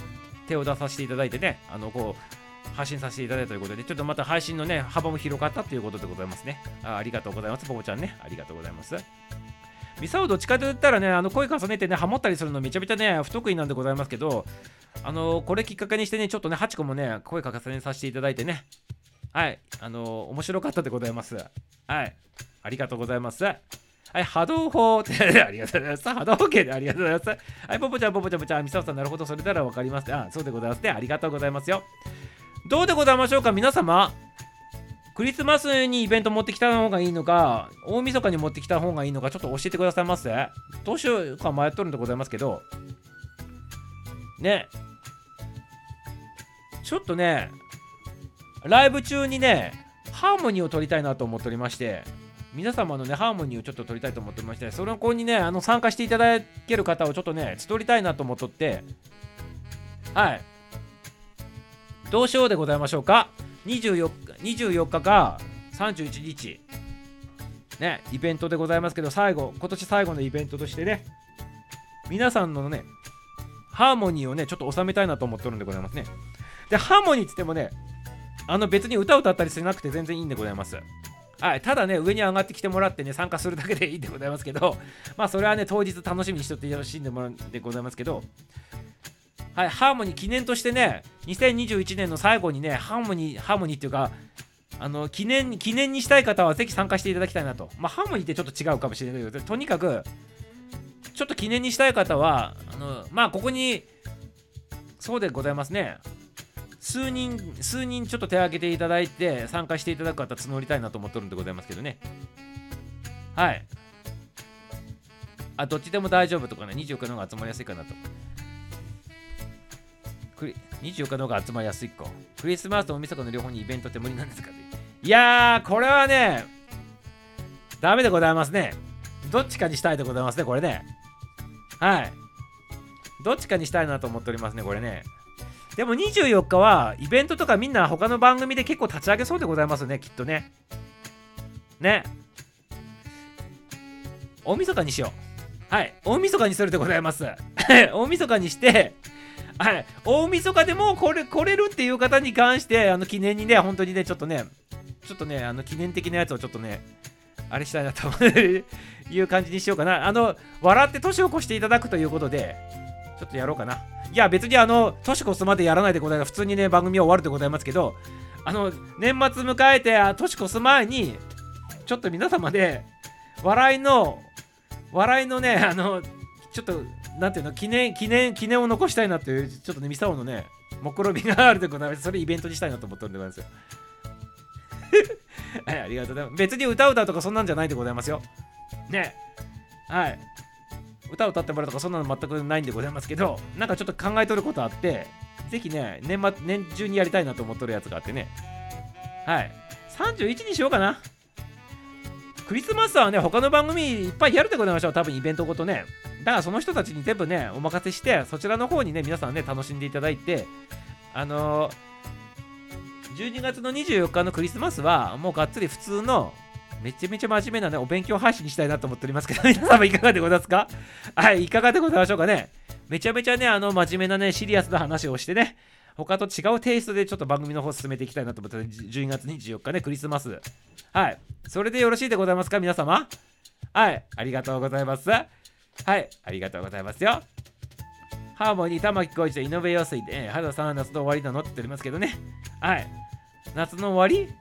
手を出させていただいてね、あのこう発信させていただいたということで、ちょっとまた配信のね、幅も広がったということでございますね。あありがとうございます、ポポちゃんね。ありがとうございます。ミサオどっちかと言ったらね、あの声重ねてね、ハモったりするのめちゃめちゃね、不得意なんでございますけど、あのこれきっかけにしてね、ちょっとね、ハチコもね、声重ねさせていただいてね、はい、あの面白かったでございます。はい、ありがとうございます。はい、波動砲って <laughs> ありがとうございます。波動系でありがとうございます。はい、ポポちゃん、ポポちゃん、ポポちゃん、ミサオさん、なるほど、それならわかります。あ、そうでございますね。ありがとうございますよ。どうでございましょうか、皆様。クリスマスにイベント持ってきた方がいいのか、大晦日に持ってきた方がいいのか、ちょっと教えてくださいませ。どうしようか迷っとるんでございますけど、ね、ちょっとね、ライブ中にね、ハーモニーを取りたいなと思っておりまして、皆様のね、ハーモニーをちょっと取りたいと思っておりまして、その子にね、あの参加していただける方をちょっとね、募りたいなと思っとって、はい。どうしようでございましょうか？24日 ,24 日か31日、ね、イベントでございますけど、最後、今年最後のイベントとしてね、皆さんのね、ハーモニーをね、ちょっと収めたいなと思ってるんでございますね。で、ハーモニーっつってもね、あの別に歌を歌ったりしなくて全然いいんでございます。はい、ただね、上に上がってきてもらってね、参加するだけでいいんでございますけど、まあそれはね、当日楽しみにしとってほしいんでもらうんでございますけど、はい、ハーモニー記念としてね、2021年の最後にね、ハーモニー、ハーモニーっていうか、あの記念記念にしたい方はぜひ参加していただきたいなと。まあ、ハーモニーってちょっと違うかもしれないけど、とにかく、ちょっと記念にしたい方はあのまあここにそうでございますね。数人数人ちょっと手を挙げていただいて参加していただく方募りたいなと思ってるんでございますけどね。はい。あどっちでも大丈夫とかね24日の方が集まりやすいかなと。クリ24日の方が集まりやすいかクリスマスと大晦日の両方にイベントって無理なんですかって。いやーこれはねダメでございますね。どっちかにしたいでございますねこれね。はい。どっちかにしたいなと思っておりますねこれね。でも24日はイベントとかみんな他の番組で結構立ち上げそうでございますねきっとね。ね。大晦日にしよう。はい。大晦日にするでございます。大晦日にしてはい。大晦日でもこれ来れるっていう方に関してあの記念にね本当にねちょっとねちょっとねあの記念的なやつをちょっとねあれしたいなという感じにしようかな。あの笑って年を越していただくということでちょっとやろうかな。いや別にあの年越すまでやらないでございます。普通にね番組は終わるでございますけどあの年末迎えてあ年越す前にちょっと皆様で笑いの笑いのねあのちょっとなんていうの記念記念記念を残したいなっていうちょっとねミサオのね目論見があるでございますそれイベントにしたいなと思ってるんでございますよ。<laughs> はいありがとうございます。別に歌う歌とかそんなんじゃないでございますよ。ね。はい。歌を歌ってもらうとかそんなの全くないんでございますけどなんかちょっと考えとることあってぜひね年末年中にやりたいなと思っとるやつがあってね。はい。31にしようかな。クリスマスはね他の番組いっぱいやるでございましょう。多分イベントごとね。だからその人たちに全部ねお任せしてそちらの方にね皆さんね楽しんでいただいてあのー、12月の24日のクリスマスはもうがっつり普通のめちゃめちゃ真面目なね、お勉強配信にしたいなと思っておりますけど、<laughs> 皆様いかがでございますか？はい、いかがでございましょうかね。めちゃめちゃね、あの、真面目なね、シリアスな話をしてね、他と違うテイストでちょっと番組の方進めていきたいなと思って、12月24日ね、クリスマス。はい。それでよろしいでございますか、皆様？はい。ありがとうございます。はい。ありがとうございますよ。ハーモニー、玉木浩一と井上陽水で、原さんは、夏の終わりなのって言っておりますけどね。はい。夏の終わり？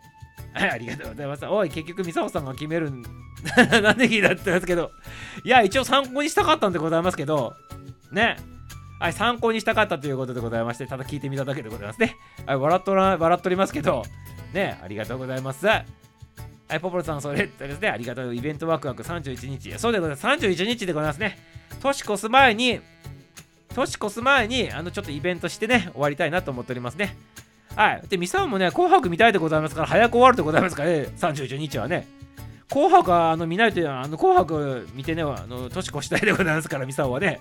はい、ありがとうございます。おい、結局、ミサオさんが決めるん <laughs> なんで聞いたって言ってますけど、いや、一応参考にしたかったんでございますけど、ね。はい、参考にしたかったということでございまして、ただ聞いてみただけでございますね。はい、笑っとら、笑っとりますけど、ね、ありがとうございます。はい、ポポロさん、それですね、ありがとう。イベントワクワク31日。そうでございます。31日でございますね。年越す前に、年越す前に、あの、ちょっとイベントしてね、終わりたいなと思っておりますね。はい。で、ミサオもね、紅白見たいでございますから、早く終わるでございますからね、31日はね。紅白はあの見ないと、あの紅白見てね、あの年越したいでございますから、ミサオはね。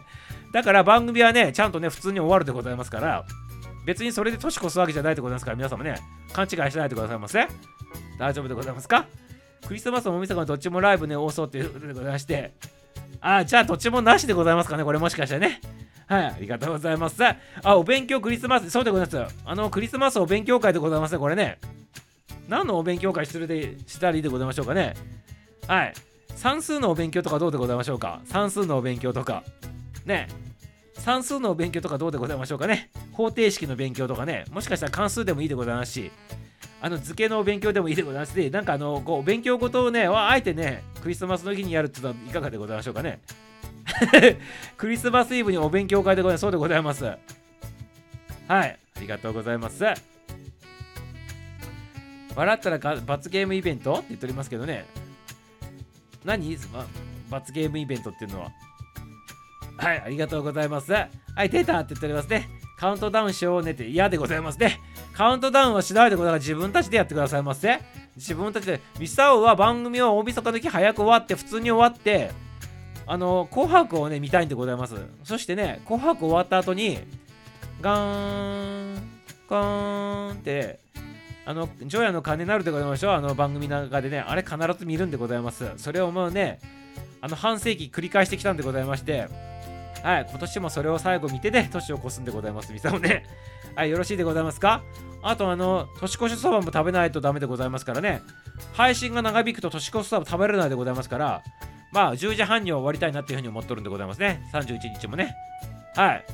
だから番組はね、ちゃんとね、普通に終わるでございますから、別にそれで年越すわけじゃないでございますから、皆様ね、勘違いしないでくださいませ。大丈夫でございますか？クリスマスもお店がどっちもライブね、多そうということでございまして、あ、じゃあどっちもなしでございますかね、これもしかしてね。はい、ありがとうございます。あ、お勉強クリスマス、そうでございます。あの、クリスマスお勉強会でございますね、これね。何のお勉強会するでしたりでございましょうかね。はい。算数のお勉強とかどうでございましょうか？算数のお勉強とか。ね。算数のお勉強とかどうでございましょうかね方程式の勉強とかね。もしかしたら関数でもいいでございますし。あの図形のお勉強でもいいでございますし、なんかあの、こう、勉強事をね、あえてね、クリスマスの日にやるっていうのはいかがでございましょうかね。<laughs> クリスマスイブにお勉強会でございます。そうでございます。はい。ありがとうございます。笑ったら罰ゲームイベントって言っておりますけどね。何？ば罰ゲームイベントっていうのは。はい、ありがとうございます。はい、出たって言っておりますね。カウントダウンしようねって嫌でございますね。カウントダウンはしないでございます。自分たちでやってくださいませ。自分たちで。ミサオは番組を大晦日の日早く終わって、普通に終わって、あの、紅白をね、見たいんでございます。そしてね、紅白終わった後に、ガーン、ガーンって、あの、ジョヤの鐘なるでございましょう。あの番組の中でね、あれ必ず見るんでございます。それをもうね、あの半世紀繰り返してきたんでございまして、はい、今年もそれを最後見てね、<laughs> 年を越すんでございます。みさもね。<laughs> はい、よろしいでございますか？あと、あの、年越しそばも食べないとダメでございますからね。配信が長引くと年越しそば食べれないでございますから、まあ、10時半には終わりたいなっていうふうに思っとるんでございますね。31日もね。はい。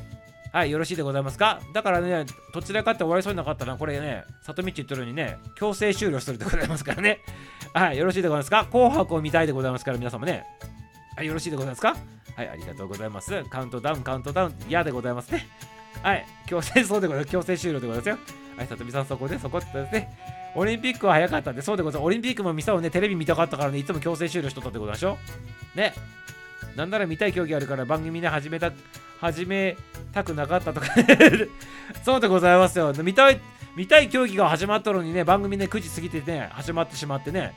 はい、よろしいでございますか？だからね、どちらかって終わりそうになかったら、これね、里道言ってるようにね、強制終了するでございますからね。はい、よろしいでございますか？紅白を見たいでございますから、皆様ね。はい、よろしいでございますか？はい、ありがとうございます。カウントダウン、カウントダウン、嫌でございますね。はい、強制そうでございます。強制終了でございますよ。はい、さとみさん、そこで、そこってですね。オリンピックは早かったんで、そうでございます。オリンピックもミサをね、テレビ見たかったからね、いつも強制終了しとったってことでしょ？ね。なんなら見たい競技あるから番組ね、始めた、始めたくなかったとか <laughs> そうでございますよ。見たい、見たい競技が始まったのにね、番組ね、9時過ぎてね、始まってしまってね。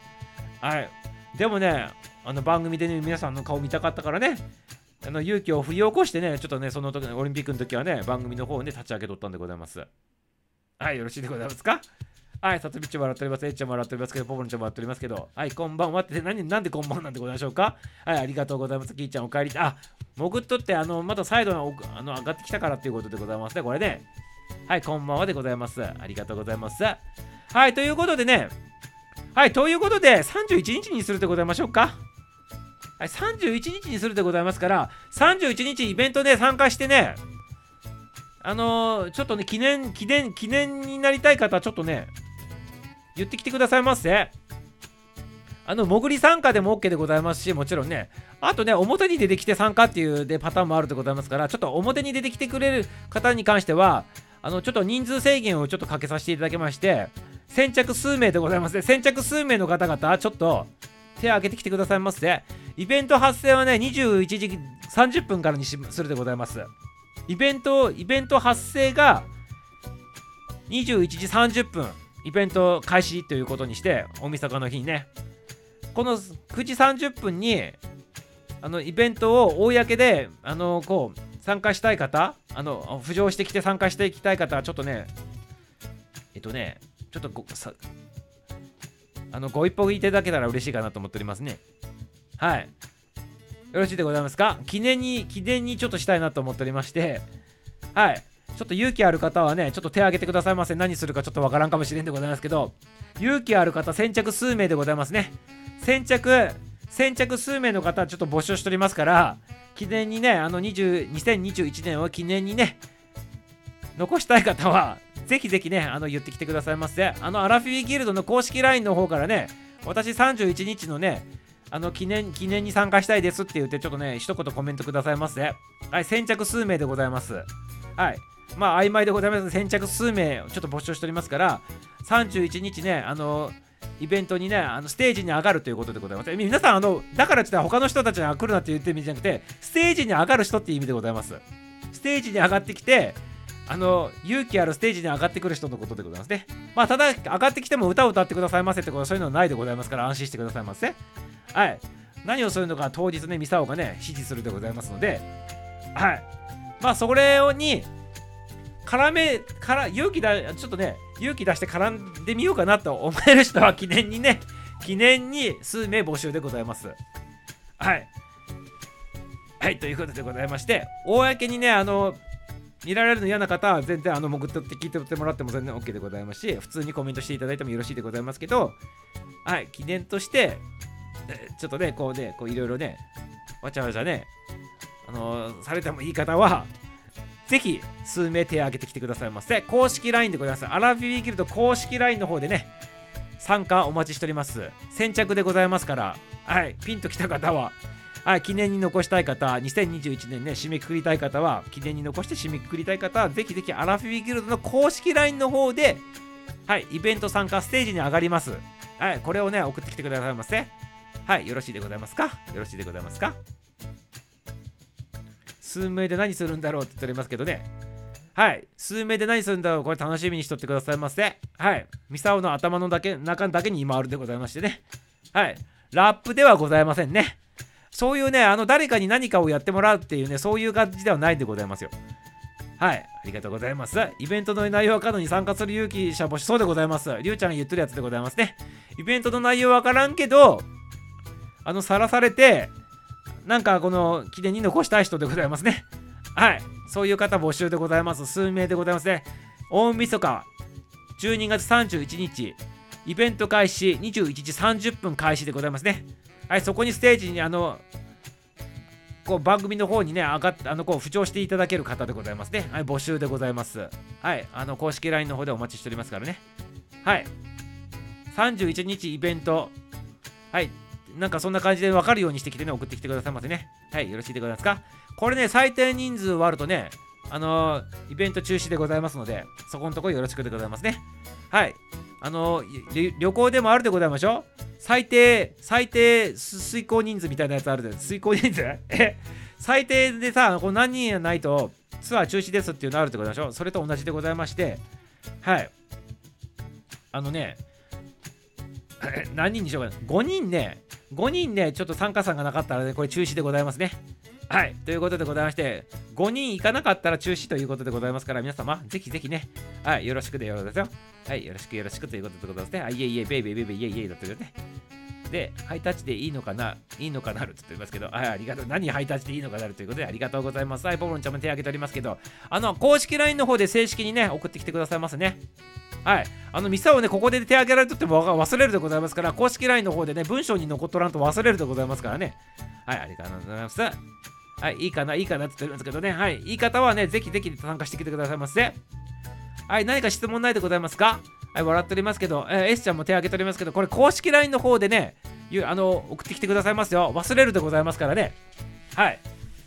はい。でもね、あの番組でね、皆さんの顔見たかったからね、あの勇気を振り起こしてね、ちょっとね、その時のオリンピックの時はね、番組の方をね、立ち上げとったんでございます。はい、よろしいでございますか？はい、さとみっちょも笑っております。えっちょも笑っておりますけど、ポポのちょも笑っておりますけど、はい、こんばんはって、何、なんでこんばんなんでございましょうか？はい、ありがとうございます。きーちゃん、お帰り。あ、潜っとって、あの、また再度のあの上がってきたからっていうことでございますね、これね。はい、こんばんはでございます。ありがとうございます。はい、ということでね、はい、ということで、31日にするでございましょうか？はい、31日にするでございますから、31日イベントで参加してね、あのーちょっとね、記念、記念、記念になりたい方はちょっとね、言ってきてくださいませ。あの、潜り参加でも OK でございますし、もちろんね、あとね、表に出てきて参加っていうでパターンもあるでございますから、ちょっと表に出てきてくれる方に関しては、あの、ちょっと人数制限をちょっとかけさせていただきまして、先着数名でございますね。先着数名の方々、ちょっと手を挙げてきてくださいませ。イベント発生はね、21時30分からにしするでございます。イベント、イベント発生が21時30分、イベント開始ということにして、大晦日の日にね、この9時30分に、あのイベントを公で、あのこう参加したい方、あの浮上してきて参加していきたい方は、ちょっとね、えっとね、ちょっとごさあのご一報いただけたら嬉しいかなと思っておりますね。はい。よろしいでございますか？記念に、記念にちょっとしたいなと思っておりまして、はい。ちょっと勇気ある方はね、ちょっと手を挙げてくださいませ。何するかちょっとわからんかもしれんでございますけど、勇気ある方、先着数名でございますね。先着、先着数名の方、ちょっと募集しておりますから、記念にね、あの20 2021年を記念にね、残したい方は、ぜひぜひね、あの言ってきてくださいませ。あの、アラフィーギルドの公式 LINE の方からね、私31日のね、あの記念記念に参加したいですって言って、ちょっとね、一言コメントくださいませ。はい、先着数名でございます。はい。まあ、曖昧でございます。先着数名、ちょっと募集しておりますから、31日ね、あの、イベントにね、あのステージに上がるということでございます。皆さん、あの、だからって言ったら他の人たちが来るなって言ってる意味じゃなくて、ステージに上がる人っていう意味でございます。ステージに上がってきて、あの、勇気あるステージに上がってくる人のことでございますね。まあ、ただ、上がってきても歌を歌ってくださいませってことはそういうのはないでございますから、安心してくださいませ。はい。何をするのか当日ね、ミサオがね、指示するでございますので、はい。まあ、それに、絡め、から、勇気だ、ちょっとね、勇気出して絡んでみようかなと思える人は記念にね、記念に数名募集でございます。はい。はい、ということでございまして、公にね、あの、見られるの嫌な方は全然あの潜ってって聞いてってもらっても全然 OK でございますし、普通にコメントしていただいてもよろしいでございますけど、はい、記念として、ちょっとね、こうね、こういろいろね、わちゃわちゃね、あのーされてもいい方は、ぜひ数名手を挙げてきてくださいませ。公式 LINE でございます。アラビビギルド公式 LINE の方でね、参加お待ちしております。先着でございますから、はい、ピンときた方は、はい、記念に残したい方、2021年ね、締めくくりたい方は、記念に残して締めくくりたい方は、ぜひぜひアラフィビギルドの公式 LINE の方で、はい、イベント参加ステージに上がります。はい、これをね、送ってきてくださいませ。はい、よろしいでございますか？よろしいでございますか？数名で何するんだろうって言っておりますけどね。はい。数名で何するんだろう？これ楽しみにしとってくださいませ。はい。ミサオの頭のだけ中だけに今あるでございましてね。はい。ラップではございませんね。そういうね、あの誰かに何かをやってもらうっていうね、そういう感じではないでございますよ。はい。ありがとうございます。イベントの内容は過度に参加する勇気者募集そうでございます。りゅうちゃんが言ってるやつでございますね。イベントの内容わからんけど、あの、さらされて、なんかこの記念に残したい人でございますね。はい。そういう方募集でございます。数名でございますね。大晦日、12月31日、イベント開始、21時30分開始でございますね。はい、そこにステージに、あの、こう番組の方にね、上がっ、あの、こう、浮上していただける方でございますね。はい、募集でございます。はい、あの、公式 LINE の方でお待ちしておりますからね。はい。31日イベント、はい、なんかそんな感じで分かるようにしてきてね、送ってきてくださいませね。はい、よろしいでございますか？これね、最低人数割るとね、あのーイベント中止でございますので、そこのところよろしくでございますね。はい。あの旅行でもあるでございましょう？最低、最低遂行人数みたいなやつあるで、遂行人数？<laughs> え？最低でさ、こう何人やないとツアー中止ですっていうのあるってことでしょ？うそれと同じでございまして、はい。あのね、<laughs> 何人にしようかな。5人ね、5人ね、ちょっと参加さんがなかったらね、これ中止でございますね。はい。ということでございまして、5人行かなかったら中止ということでございますから、皆様、ぜひぜひね、はい、よろしくでよろですよ。はい、よろしくよろしくということでございますね。あ、いえいえ、ベイベイベイベイイエイイエイだってね。で、ハイタッチでいいのかないいのかなるって言ってますけど、はい、ありがとう。何ハイタッチでいいのかなるということで、ありがとうございます。はい、ポロンちゃんも手挙げておりますけど、あの、公式 LINE の方で正式にね、送ってきてくださいますね。はい。あの、ミサをね、ここで手挙げられとっても忘れるでございますから、公式 LINE の方でね、文章に残っとらんと忘れるでございますからね。はい、ありがとうございます。はい、いいかな、いいかなって言ってるんですけどね。はい、いい方はね、ぜひぜひ参加してきてくださいませ。はい、何か質問ないでございますか？はい、笑っておりますけど、えー、S ちゃんも手挙げておりますけど、これ公式 LINE の方でね、あの送ってきてくださいますよ。忘れるでございますからね。はい。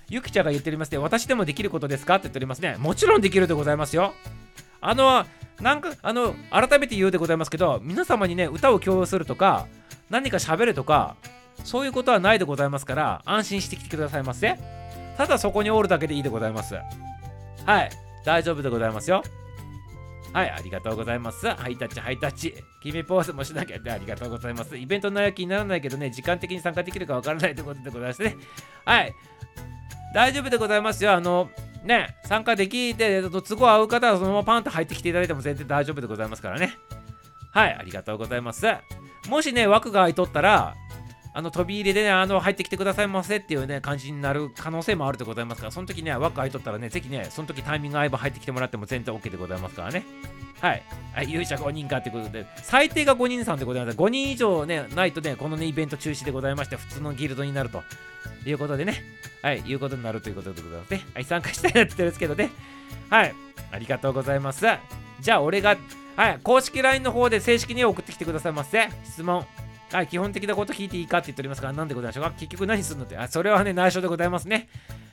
ゆきちゃんが言っておりますね、私でもできることですかって言っておりますね。もちろんできるでございますよ。あの、なんか、あの、改めて言うでございますけど、皆様にね、歌を共有するとか、何か喋るとか、そういうことはないでございますから、安心してきてくださいませ。ただそこにおるだけでいいでございます。はい、大丈夫でございますよ。はい、ありがとうございます。ハイタッチ、ハイタッチ。決めポーズもしなきゃってありがとうございます。イベントの内容気にならないけどね、時間的に参加できるかわからないということでございますね。はい、大丈夫でございますよ。あの、ね、参加できて、都合合う方はそのままパンと入ってきていただいても全然大丈夫でございますからね。はい、ありがとうございます。もしね、枠が空いとったら、あの飛び入りでね、あの入ってきてくださいませっていうね、感じになる可能性もあるでございますから、その時ね、枠空いとったらね、ぜひね、その時タイミング合えば入ってきてもらっても全然 OK でございますからね。はい。はい、勇者5人かってことで、最低が5人さんでございます。5人以上ね、ないとね、このね、イベント中止でございまして、普通のギルドになるということでね、はい、いうことになるということでございますね。はい、参加したいなって言ってるんですけどね。はい、ありがとうございます。じゃあ、俺が、はい、公式 LINE の方で正式に送ってきてくださいませ。質問。はい、基本的なこと聞いていいかって言っておりますから、なんでございましょうか？結局何するのって、あ、それはね、内緒でございますね。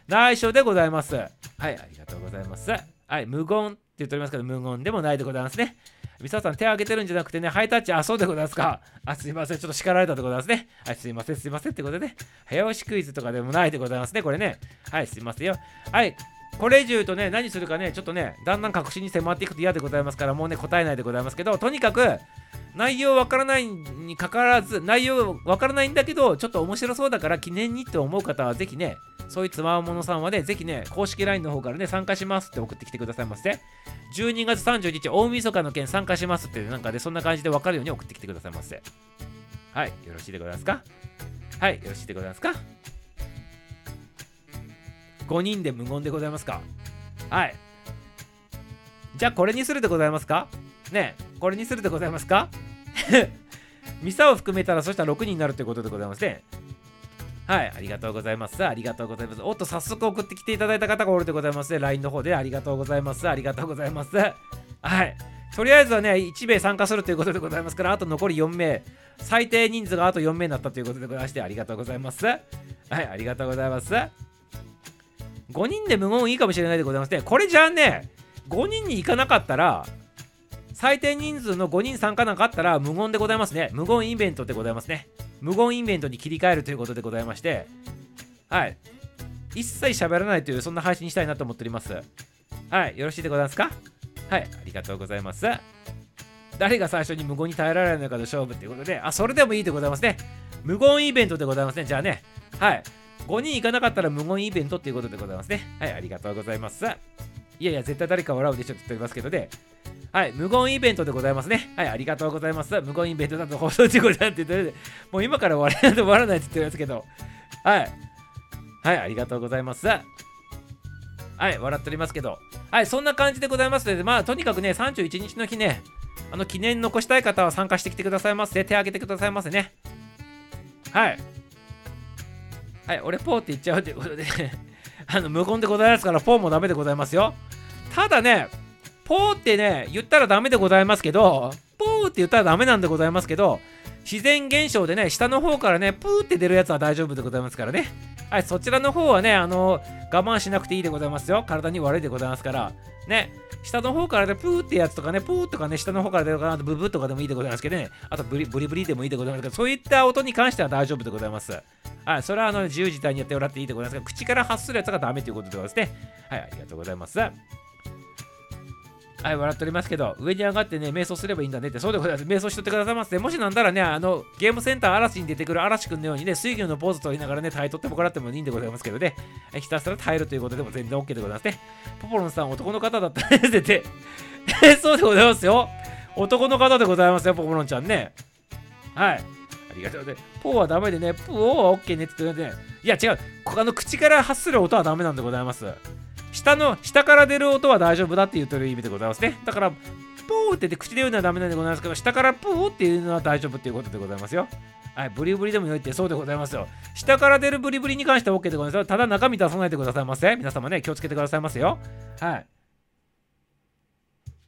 内緒でございます。はい、ありがとうございます。はい、無言って言っておりますけど、無言でもないでございますね。ミサさん手を挙げてるんじゃなくてね、ハイタッチ、あ、そうでございますか。あ、すいません、ちょっと叱られたでございますね。はい、すいません、すいませんってことでね、早押しクイズとかでもないでございますね、これね。はい、すいませんよ。はい、これ以上言うとね、何するかね、ちょっとね、だんだん確信に迫っていくと嫌でございますから、もうね、答えないでございますけど、とにかく、内容わからないにかかわらず、内容わからないんだけど、ちょっと面白そうだから記念にって思う方は、ぜひね、そういうつまものさんはね、ぜひね、公式 LINE の方からね、参加しますって送ってきてくださいませ。12月30日、大晦日の件参加しますって、なんかで、そんな感じで分かるように送ってきてくださいませ。はい、よろしいでございますか？はい、よろしいでございますか ?5 人で無言でございますか？はい。じゃあ、これにするでございますか？ねこれにするでございますか？<laughs> ミサを含めたらそしたら6人になるということでございまして、はい、ありがとうございます。ありがとうございます。おっと、早速送ってきていただいた方がおるでございますね。LINE の方でありがとうございます。ありがとうございます。はい。とりあえずはね、1名参加するということでございますから、あと残り4名、最低人数があと4名になったということでございまして、ありがとうございます。はい、ありがとうございます。5人で無言いいかもしれないでございますね。これじゃあね、5人に行かなかったら、最低人数の5人参加なんかあったら無言でございますね。無言イベントでございますね。無言イベントに切り替えるということでございまして、はい。一切喋らないという、そんな配信にしたいなと思っております。はい。よろしいでございますか？はい。ありがとうございます。誰が最初に無言に耐えられるのかの勝負ということで、あ、それでもいいでございますね。無言イベントでございますね。じゃあね、はい。5人行かなかったら無言イベントっていうことでございますね。はい。ありがとうございます。いやいや、絶対誰か笑うでしょって言っておりますけどね。はい、無言イベントでございますね。はい、ありがとうございます。無言イベントだと放送事故だって言ってもう今から終わらないと終わらないって言ってるんですけど。はい。はい、ありがとうございます。はい、笑っておりますけど。はい、そんな感じでございますので、まあ、とにかくね、31日の日ね、あの、記念残したい方は参加してきてくださいませ。手挙げてくださいませね。はい。はい、俺、ポーって言っちゃうということで <laughs> あの、無言でございますから、ポーもダメでございますよ。ただね、ポーってね、言ったらダメでございますけど、ポーって言ったらダメなんでございますけど、自然現象でね、下の方からね、プーって出るやつは大丈夫でございますからね。はい、そちらの方はね、あの我慢しなくていいでございますよ。体に悪いでございますから。ね、下の方からね、プーってやつとかね、プーとかね、下の方から出るかなとブブとかでもいいでございますけどね、あとブリブリブリでもいいでございますけど、そういった音に関しては大丈夫でございます。はい、それはあの自由自在にやってもらっていいでございますが、口から発するやつがダメということでございますね。はい、ありがとうございます。はい、笑っておりますけど、上に上がってね、瞑想すればいいんだねって、そうでございます。瞑想しとってくださいませ。もしなんだらね、あの、ゲームセンター嵐に出てくる嵐くんのようにね、水魚のポーズ取りながらね、耐えとってもらってもいいんでございますけどね、ひたすら耐えるということでも全然 OK でございますね。ポポロンさん、男の方だったねって、<laughs> そうでございますよ。男の方でございますよ、ポポロンちゃんね。はい。ありがとうね。ポーはダメでね、プーは OK ねって言ってね、いや違う、あの口から発する音はダメなんでございます。下の下から出る音は大丈夫だって言ってる意味でございますね。だから、ポーって言って口で言うのはダメなんでございますけど、下からポーっていうのは大丈夫っていうことでございますよ。はい、ブリブリでもよいってそうでございますよ。下から出るブリブリに関しては OK でございますよ。ただ中身出さないでくださいませ。皆様ね、気をつけてくださいますよ。はい。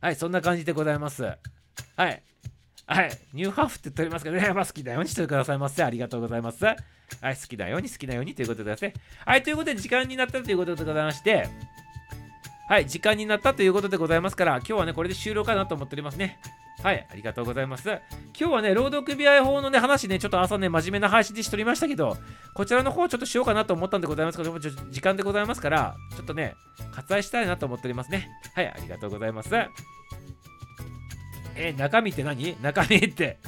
はい、そんな感じでございます。はい。はい、ニューハーフって言っておりますけどね、まあ好きなようにしてくださいませ。ありがとうございます。はい、好きなように好きなようにということでですね。はい、ということで時間になったということでございまして、はい、時間になったということでございますから、今日はね、これで終了かなと思っておりますね。はい、ありがとうございます。今日はね、朗読組合法のね、話ね、ちょっと朝ね、真面目な配信でしておりましたけど、こちらの方ちょっとしようかなと思ったんでございますけども、ちょ時間でございますから、ちょっとね、割愛したいなと思っておりますね。はい、ありがとうございます。え中身って何？中身って。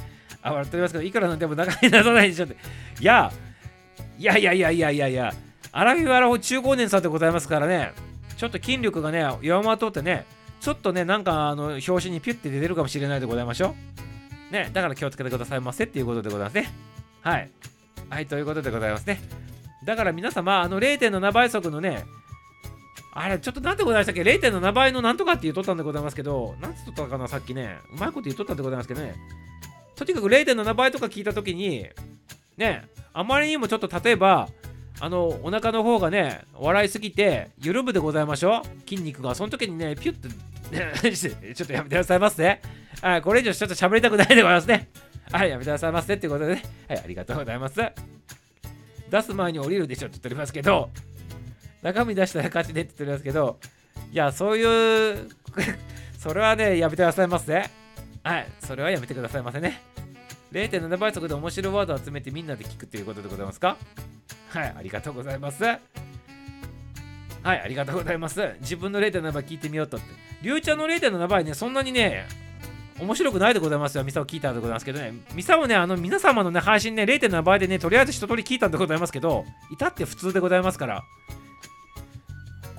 あ、笑っておりますけど、いくらなんでも中身出さないでしょって。いや、いやいやいやいやいやいや、アラフィアラフォ中高年さんでございますからね、ちょっと筋力がね、弱まっとってね、ちょっとね、なんかあの表紙にピュッて出てるかもしれないでございましょう。ね、だから気をつけてくださいませっていうことでございますね。はい。はい、ということでございますね。だから皆様、あの0.7倍速のね、あれ、ちょっとなんでございましたっけ ?0.7 倍のなんとかって言っとったんでございますけど、なんつっとったかな、さっきね。うまいこと言っとったんでございますけどね。とにかく0.7倍とか聞いたときに、ね、あまりにもちょっと例えば、あの、お腹の方がね、笑いすぎて、緩むでございましょう筋肉が。その時にね、ピュッと、ね <laughs> ちょっとやめてくださいませね。はい、これ以上ちょっと喋りたくないでございますね。はい、やめてくださいませっていうことでね。はい、ありがとうございます。出す前に降りるでしょって言っておりますけど、中身出したら勝ちねって言っておりますけど、いや、そういう、<laughs> それはね、やめてくださいませ。はい、それはやめてくださいませね。0.7倍速で面白いワードを集めてみんなで聞くということでございますか？はい、ありがとうございます。はい、ありがとうございます。自分の0.7倍聞いてみようとって。りゅうちゃんの0.7倍ね、そんなにね、面白くないでございますよ。ミサを聞いたんでございますけどね。ミサをね、あの、皆様のね、配信ね、0.7倍でね、とりあえず一通り聞いたんでございますけど、至って普通でございますから。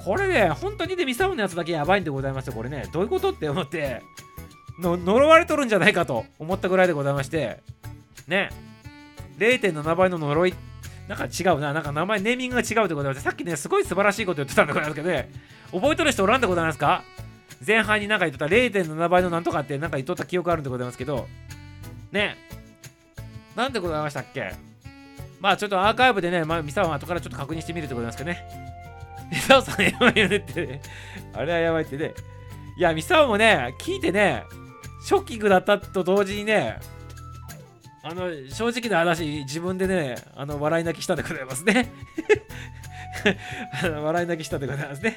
これね、本当にね、ミサオのやつだけやばいんでございますよ。これね、どういうことって思って、の呪われとるんじゃないかと思ったぐらいでございまして、ね、0.7倍の呪い、なんか違うな、なんか名前、ネーミングが違うでございまして、さっきね、すごい素晴らしいこと言ってたんでございますけどね、覚えとる人おらんでございますか？前半になんか言っとった0.7倍のなんとかってなんか言っとった記憶あるんでございますけど、ね、なんでございましたっけ？まあちょっとアーカイブでね、まあ、ミサオは後からちょっと確認してみるでございますけどね。ミサオさんやばいよねってね。あれはやばいってね。いや、ミサオもね、聞いてね、ショッキングだったと同時にね、あの、正直な話、自分でね、あの、笑い泣きしたでございますね。<laughs> あの笑い泣きしたでございますね。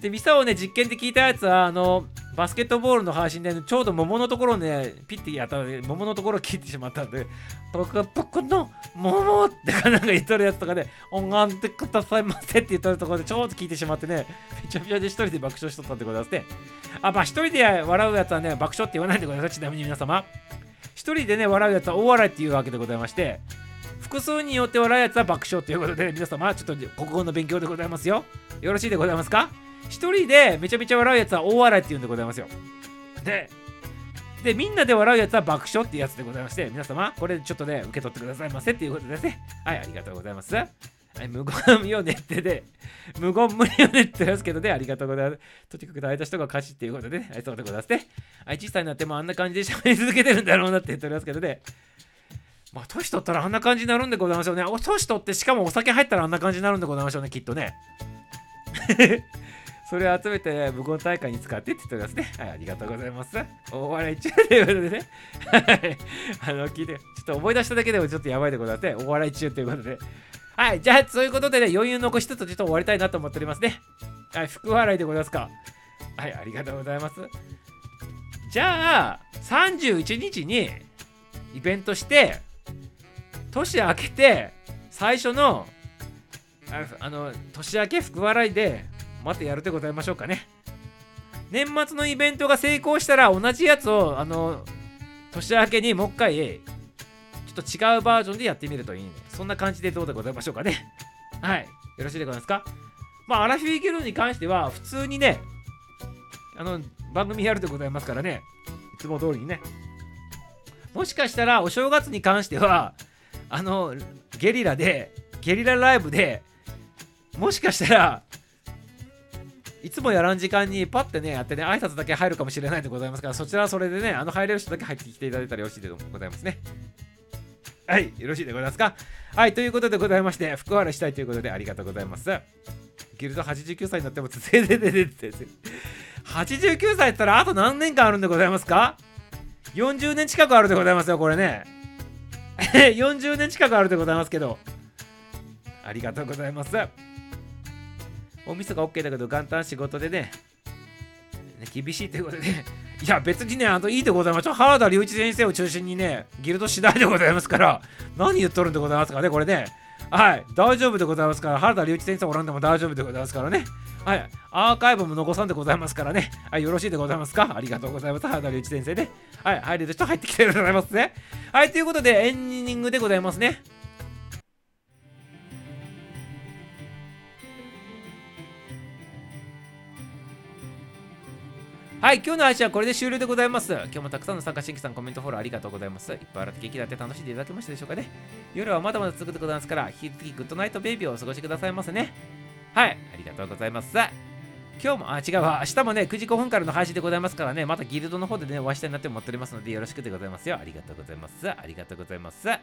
で、ミサオね、実験で聞いたやつは、あの、バスケットボールの配信で、ちょうど桃のところね、ピッてやったので、桃のところを切ってしまったんで、僕は僕の桃ってかなんか言っとるやつとかで、拝んでくださいませって言っとるところで、ちょうど聞いてしまってね、めちゃめちゃで一人で爆笑しとったんでございますね。あ、まあ一人で笑うやつはね、爆笑って言わないでください、ちなみに皆様。一人でね、笑うやつは大笑いっていうわけでございまして、複数によって笑うやつは爆笑ということで、皆様、ちょっと国語の勉強でございますよ。よろしいでございますか？一人でめちゃめちゃ笑うやつは大笑いって言うんでございますよ。で、で、みんなで笑うやつは爆笑ってやつでございまして、皆様、これちょっとね、受け取ってくださいませっていうことですね。はい、ありがとうございます。はい、無言よねってで、無言無理よねって言いますけどね、ありがとうございます。とにかく大た人が歌詞っていうことでね、はい、そうございますね。はい、小さいなってもあんな感じで喋り続けてるんだろうなって言っておりますけどね。まあ、年取ったらあんな感じになるんでございましょうね。お年取って、しかもお酒入ったらあんな感じになるんでございましょうね、きっとね。それを集めて無言大会に使ってって言っておりますね。はい、ありがとうございます。お笑い中ということでね。はい。あの、聞いて、ちょっと思い出しただけでもちょっとやばいでございますね。お笑い中ということで。はい、じゃあ、そういうことでね、余裕残しつつちょっと終わりたいなと思っておりますね。はい、福笑いでございますか。はい、ありがとうございます。じゃあ、31日にイベントして、年明けて、最初の、あの、年明け福笑いで、またやるでございましょうかね。年末のイベントが成功したら、同じやつを、あの、年明けにもう一回、ちょっと違うバージョンでやってみるといいね。そんな感じでどうでございましょうかね。はい。よろしいでございますか？まあ、アラフィーギルドに関しては、普通にね、あの、番組やるでございますからね。いつも通りにね。もしかしたら、お正月に関しては、あの、ゲリラで、ゲリラライブで、もしかしたら、いつもやらん時間にパッてね、やってね、挨拶だけ入るかもしれないでございますから、そちらはそれでね、あの入れる人だけ入ってきていただいたらよろしいでございますね。はい、よろしいでございますか？はい、ということでございまして、福原したいということでありがとうございます。ギルド89歳になっても続いててててて89歳ったらあと何年間あるんでございますか ?40 年近くあるでございますよ、これね。<laughs> 40年近くあるでございますけど。ありがとうございます。おみそが OK だけど、元旦仕事でね、ね厳しいということでね、<laughs> いや、別にね、あといいでございます。原田隆一先生を中心にね、ギルド次第でございますから、何言っとるんでございますかね、これね。はい、大丈夫でございますから、原田隆一先生おらんでも大丈夫でございますからね。はい、アーカイブも残さんでございますからね。はい、よろしいでございますか？ありがとうございます。原田隆一先生ね。はい、入れる人入ってきてるでございますね。はい、ということで、エンディングでございますね。はい、今日の配信はこれで終了でございます。今日もたくさんの参加新規さん、コメントフォローありがとうございます。いっぱい洗って元気だって楽しんでいただけましたでしょうかね。夜はまだまだ続くでございますから、引き続きグッドナイトベイビーをお過ごしくださいませね。はい、ありがとうございます。今日も、あ、違うわ、明日もね、9時5分からの配信でございますからね、またギルドの方でね、お会いしたいなって思っておりますので、よろしくでございますよ。ありがとうございます。ありがとうございます。は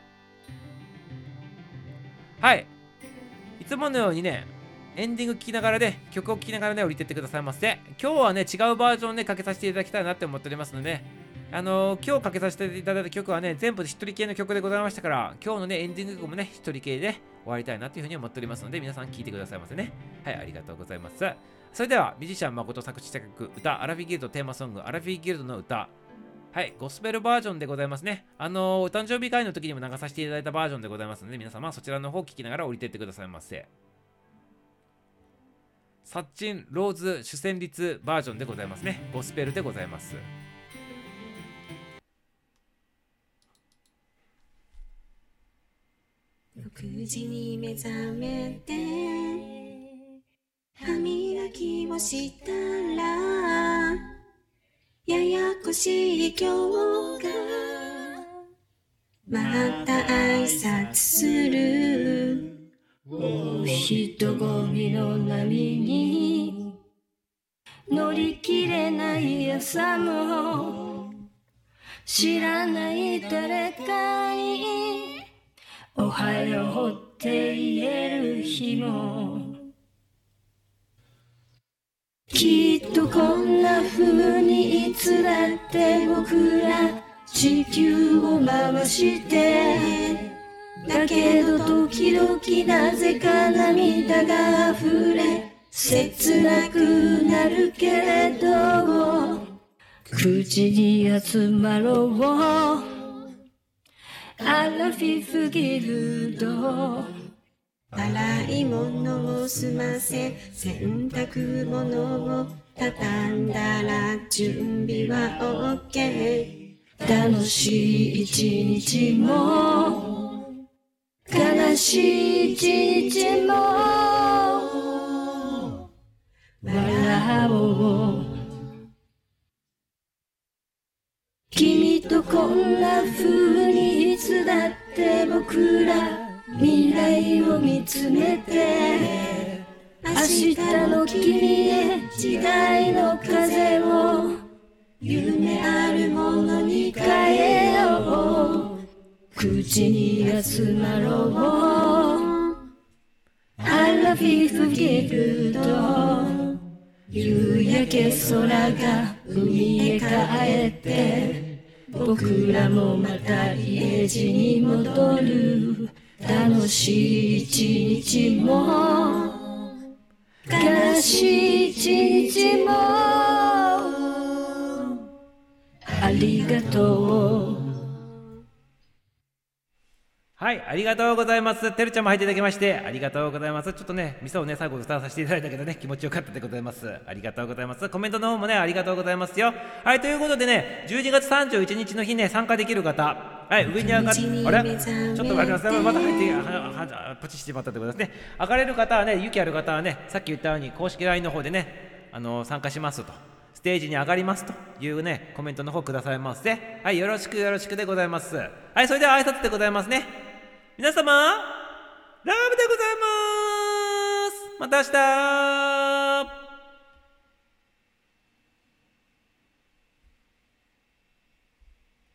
い。いつものようにね、エンディング聴きながらね、曲を聴きながらね、降りてってくださいませ。今日はね、違うバージョンね、かけさせていただきたいなって思っておりますので、あのー今日かけさせていただいた曲はね、全部で一人系の曲でございましたから、今日のね、エンディング曲もね、一人系で終わりたいなというふうに思っておりますので、皆さん聴いてくださいませね。はい、ありがとうございます。それでは、ミュージシャン誠作詞作曲、歌、アラフィギルドテーマソング、アラフィギルドの歌、はい、ゴスペルバージョンでございますね。あのーお誕生日会の時にも流させていただいたバージョンでございますので、皆様そちらの方を聴きながら降りてってくださいませ。サッチンローズ主旋律バージョンでございますね。ゴスペルでございます。6時に目覚めて歯磨きをしたらややこしい今日がまた挨拶する人混みの波に乗り切れない朝も知らない誰かにおはようって言える日も。きっとこんな風にいつだって僕ら地球を回して。だけど時々なぜか涙が溢れ切なくなるけれど口に集まろう。アラフィフギルド。洗い物を済ませ洗濯物を畳んだら準備は OK 楽しい一日もしい一日も。笑おう君とこんな風にいつだって僕ら未来を見つめて。明日の君へ時代の風を。夢あるものに変え。よう口に集まろう I love you ギルド夕焼け空が海へ帰って僕らもまた家路に戻る楽しい一日も悲しい一日もありがとうはい、ありがとうございます。てるちゃんも入っていただきまして、ありがとうございます。ちょっとね、味噌をね、最後歌わさせていただいたけどね、気持ちよかったでございます。ありがとうございます。コメントの方もね、ありがとうございますよ。はい、ということでね、12月31日の日ね、参加できる方、はい、上に上がって、あれ？ちょっと待ってください。また入って、ははポチしてしまったということですね。上がれる方はね、勇気ある方はね、さっき言ったように、公式 LINE の方でね、あの参加しますと。ステージに上がりますというね、コメントの方くださいませ。はい、よろしくよろしくでございます。はい、それでは挨拶でございますね。皆様、ラブでございます。また明日。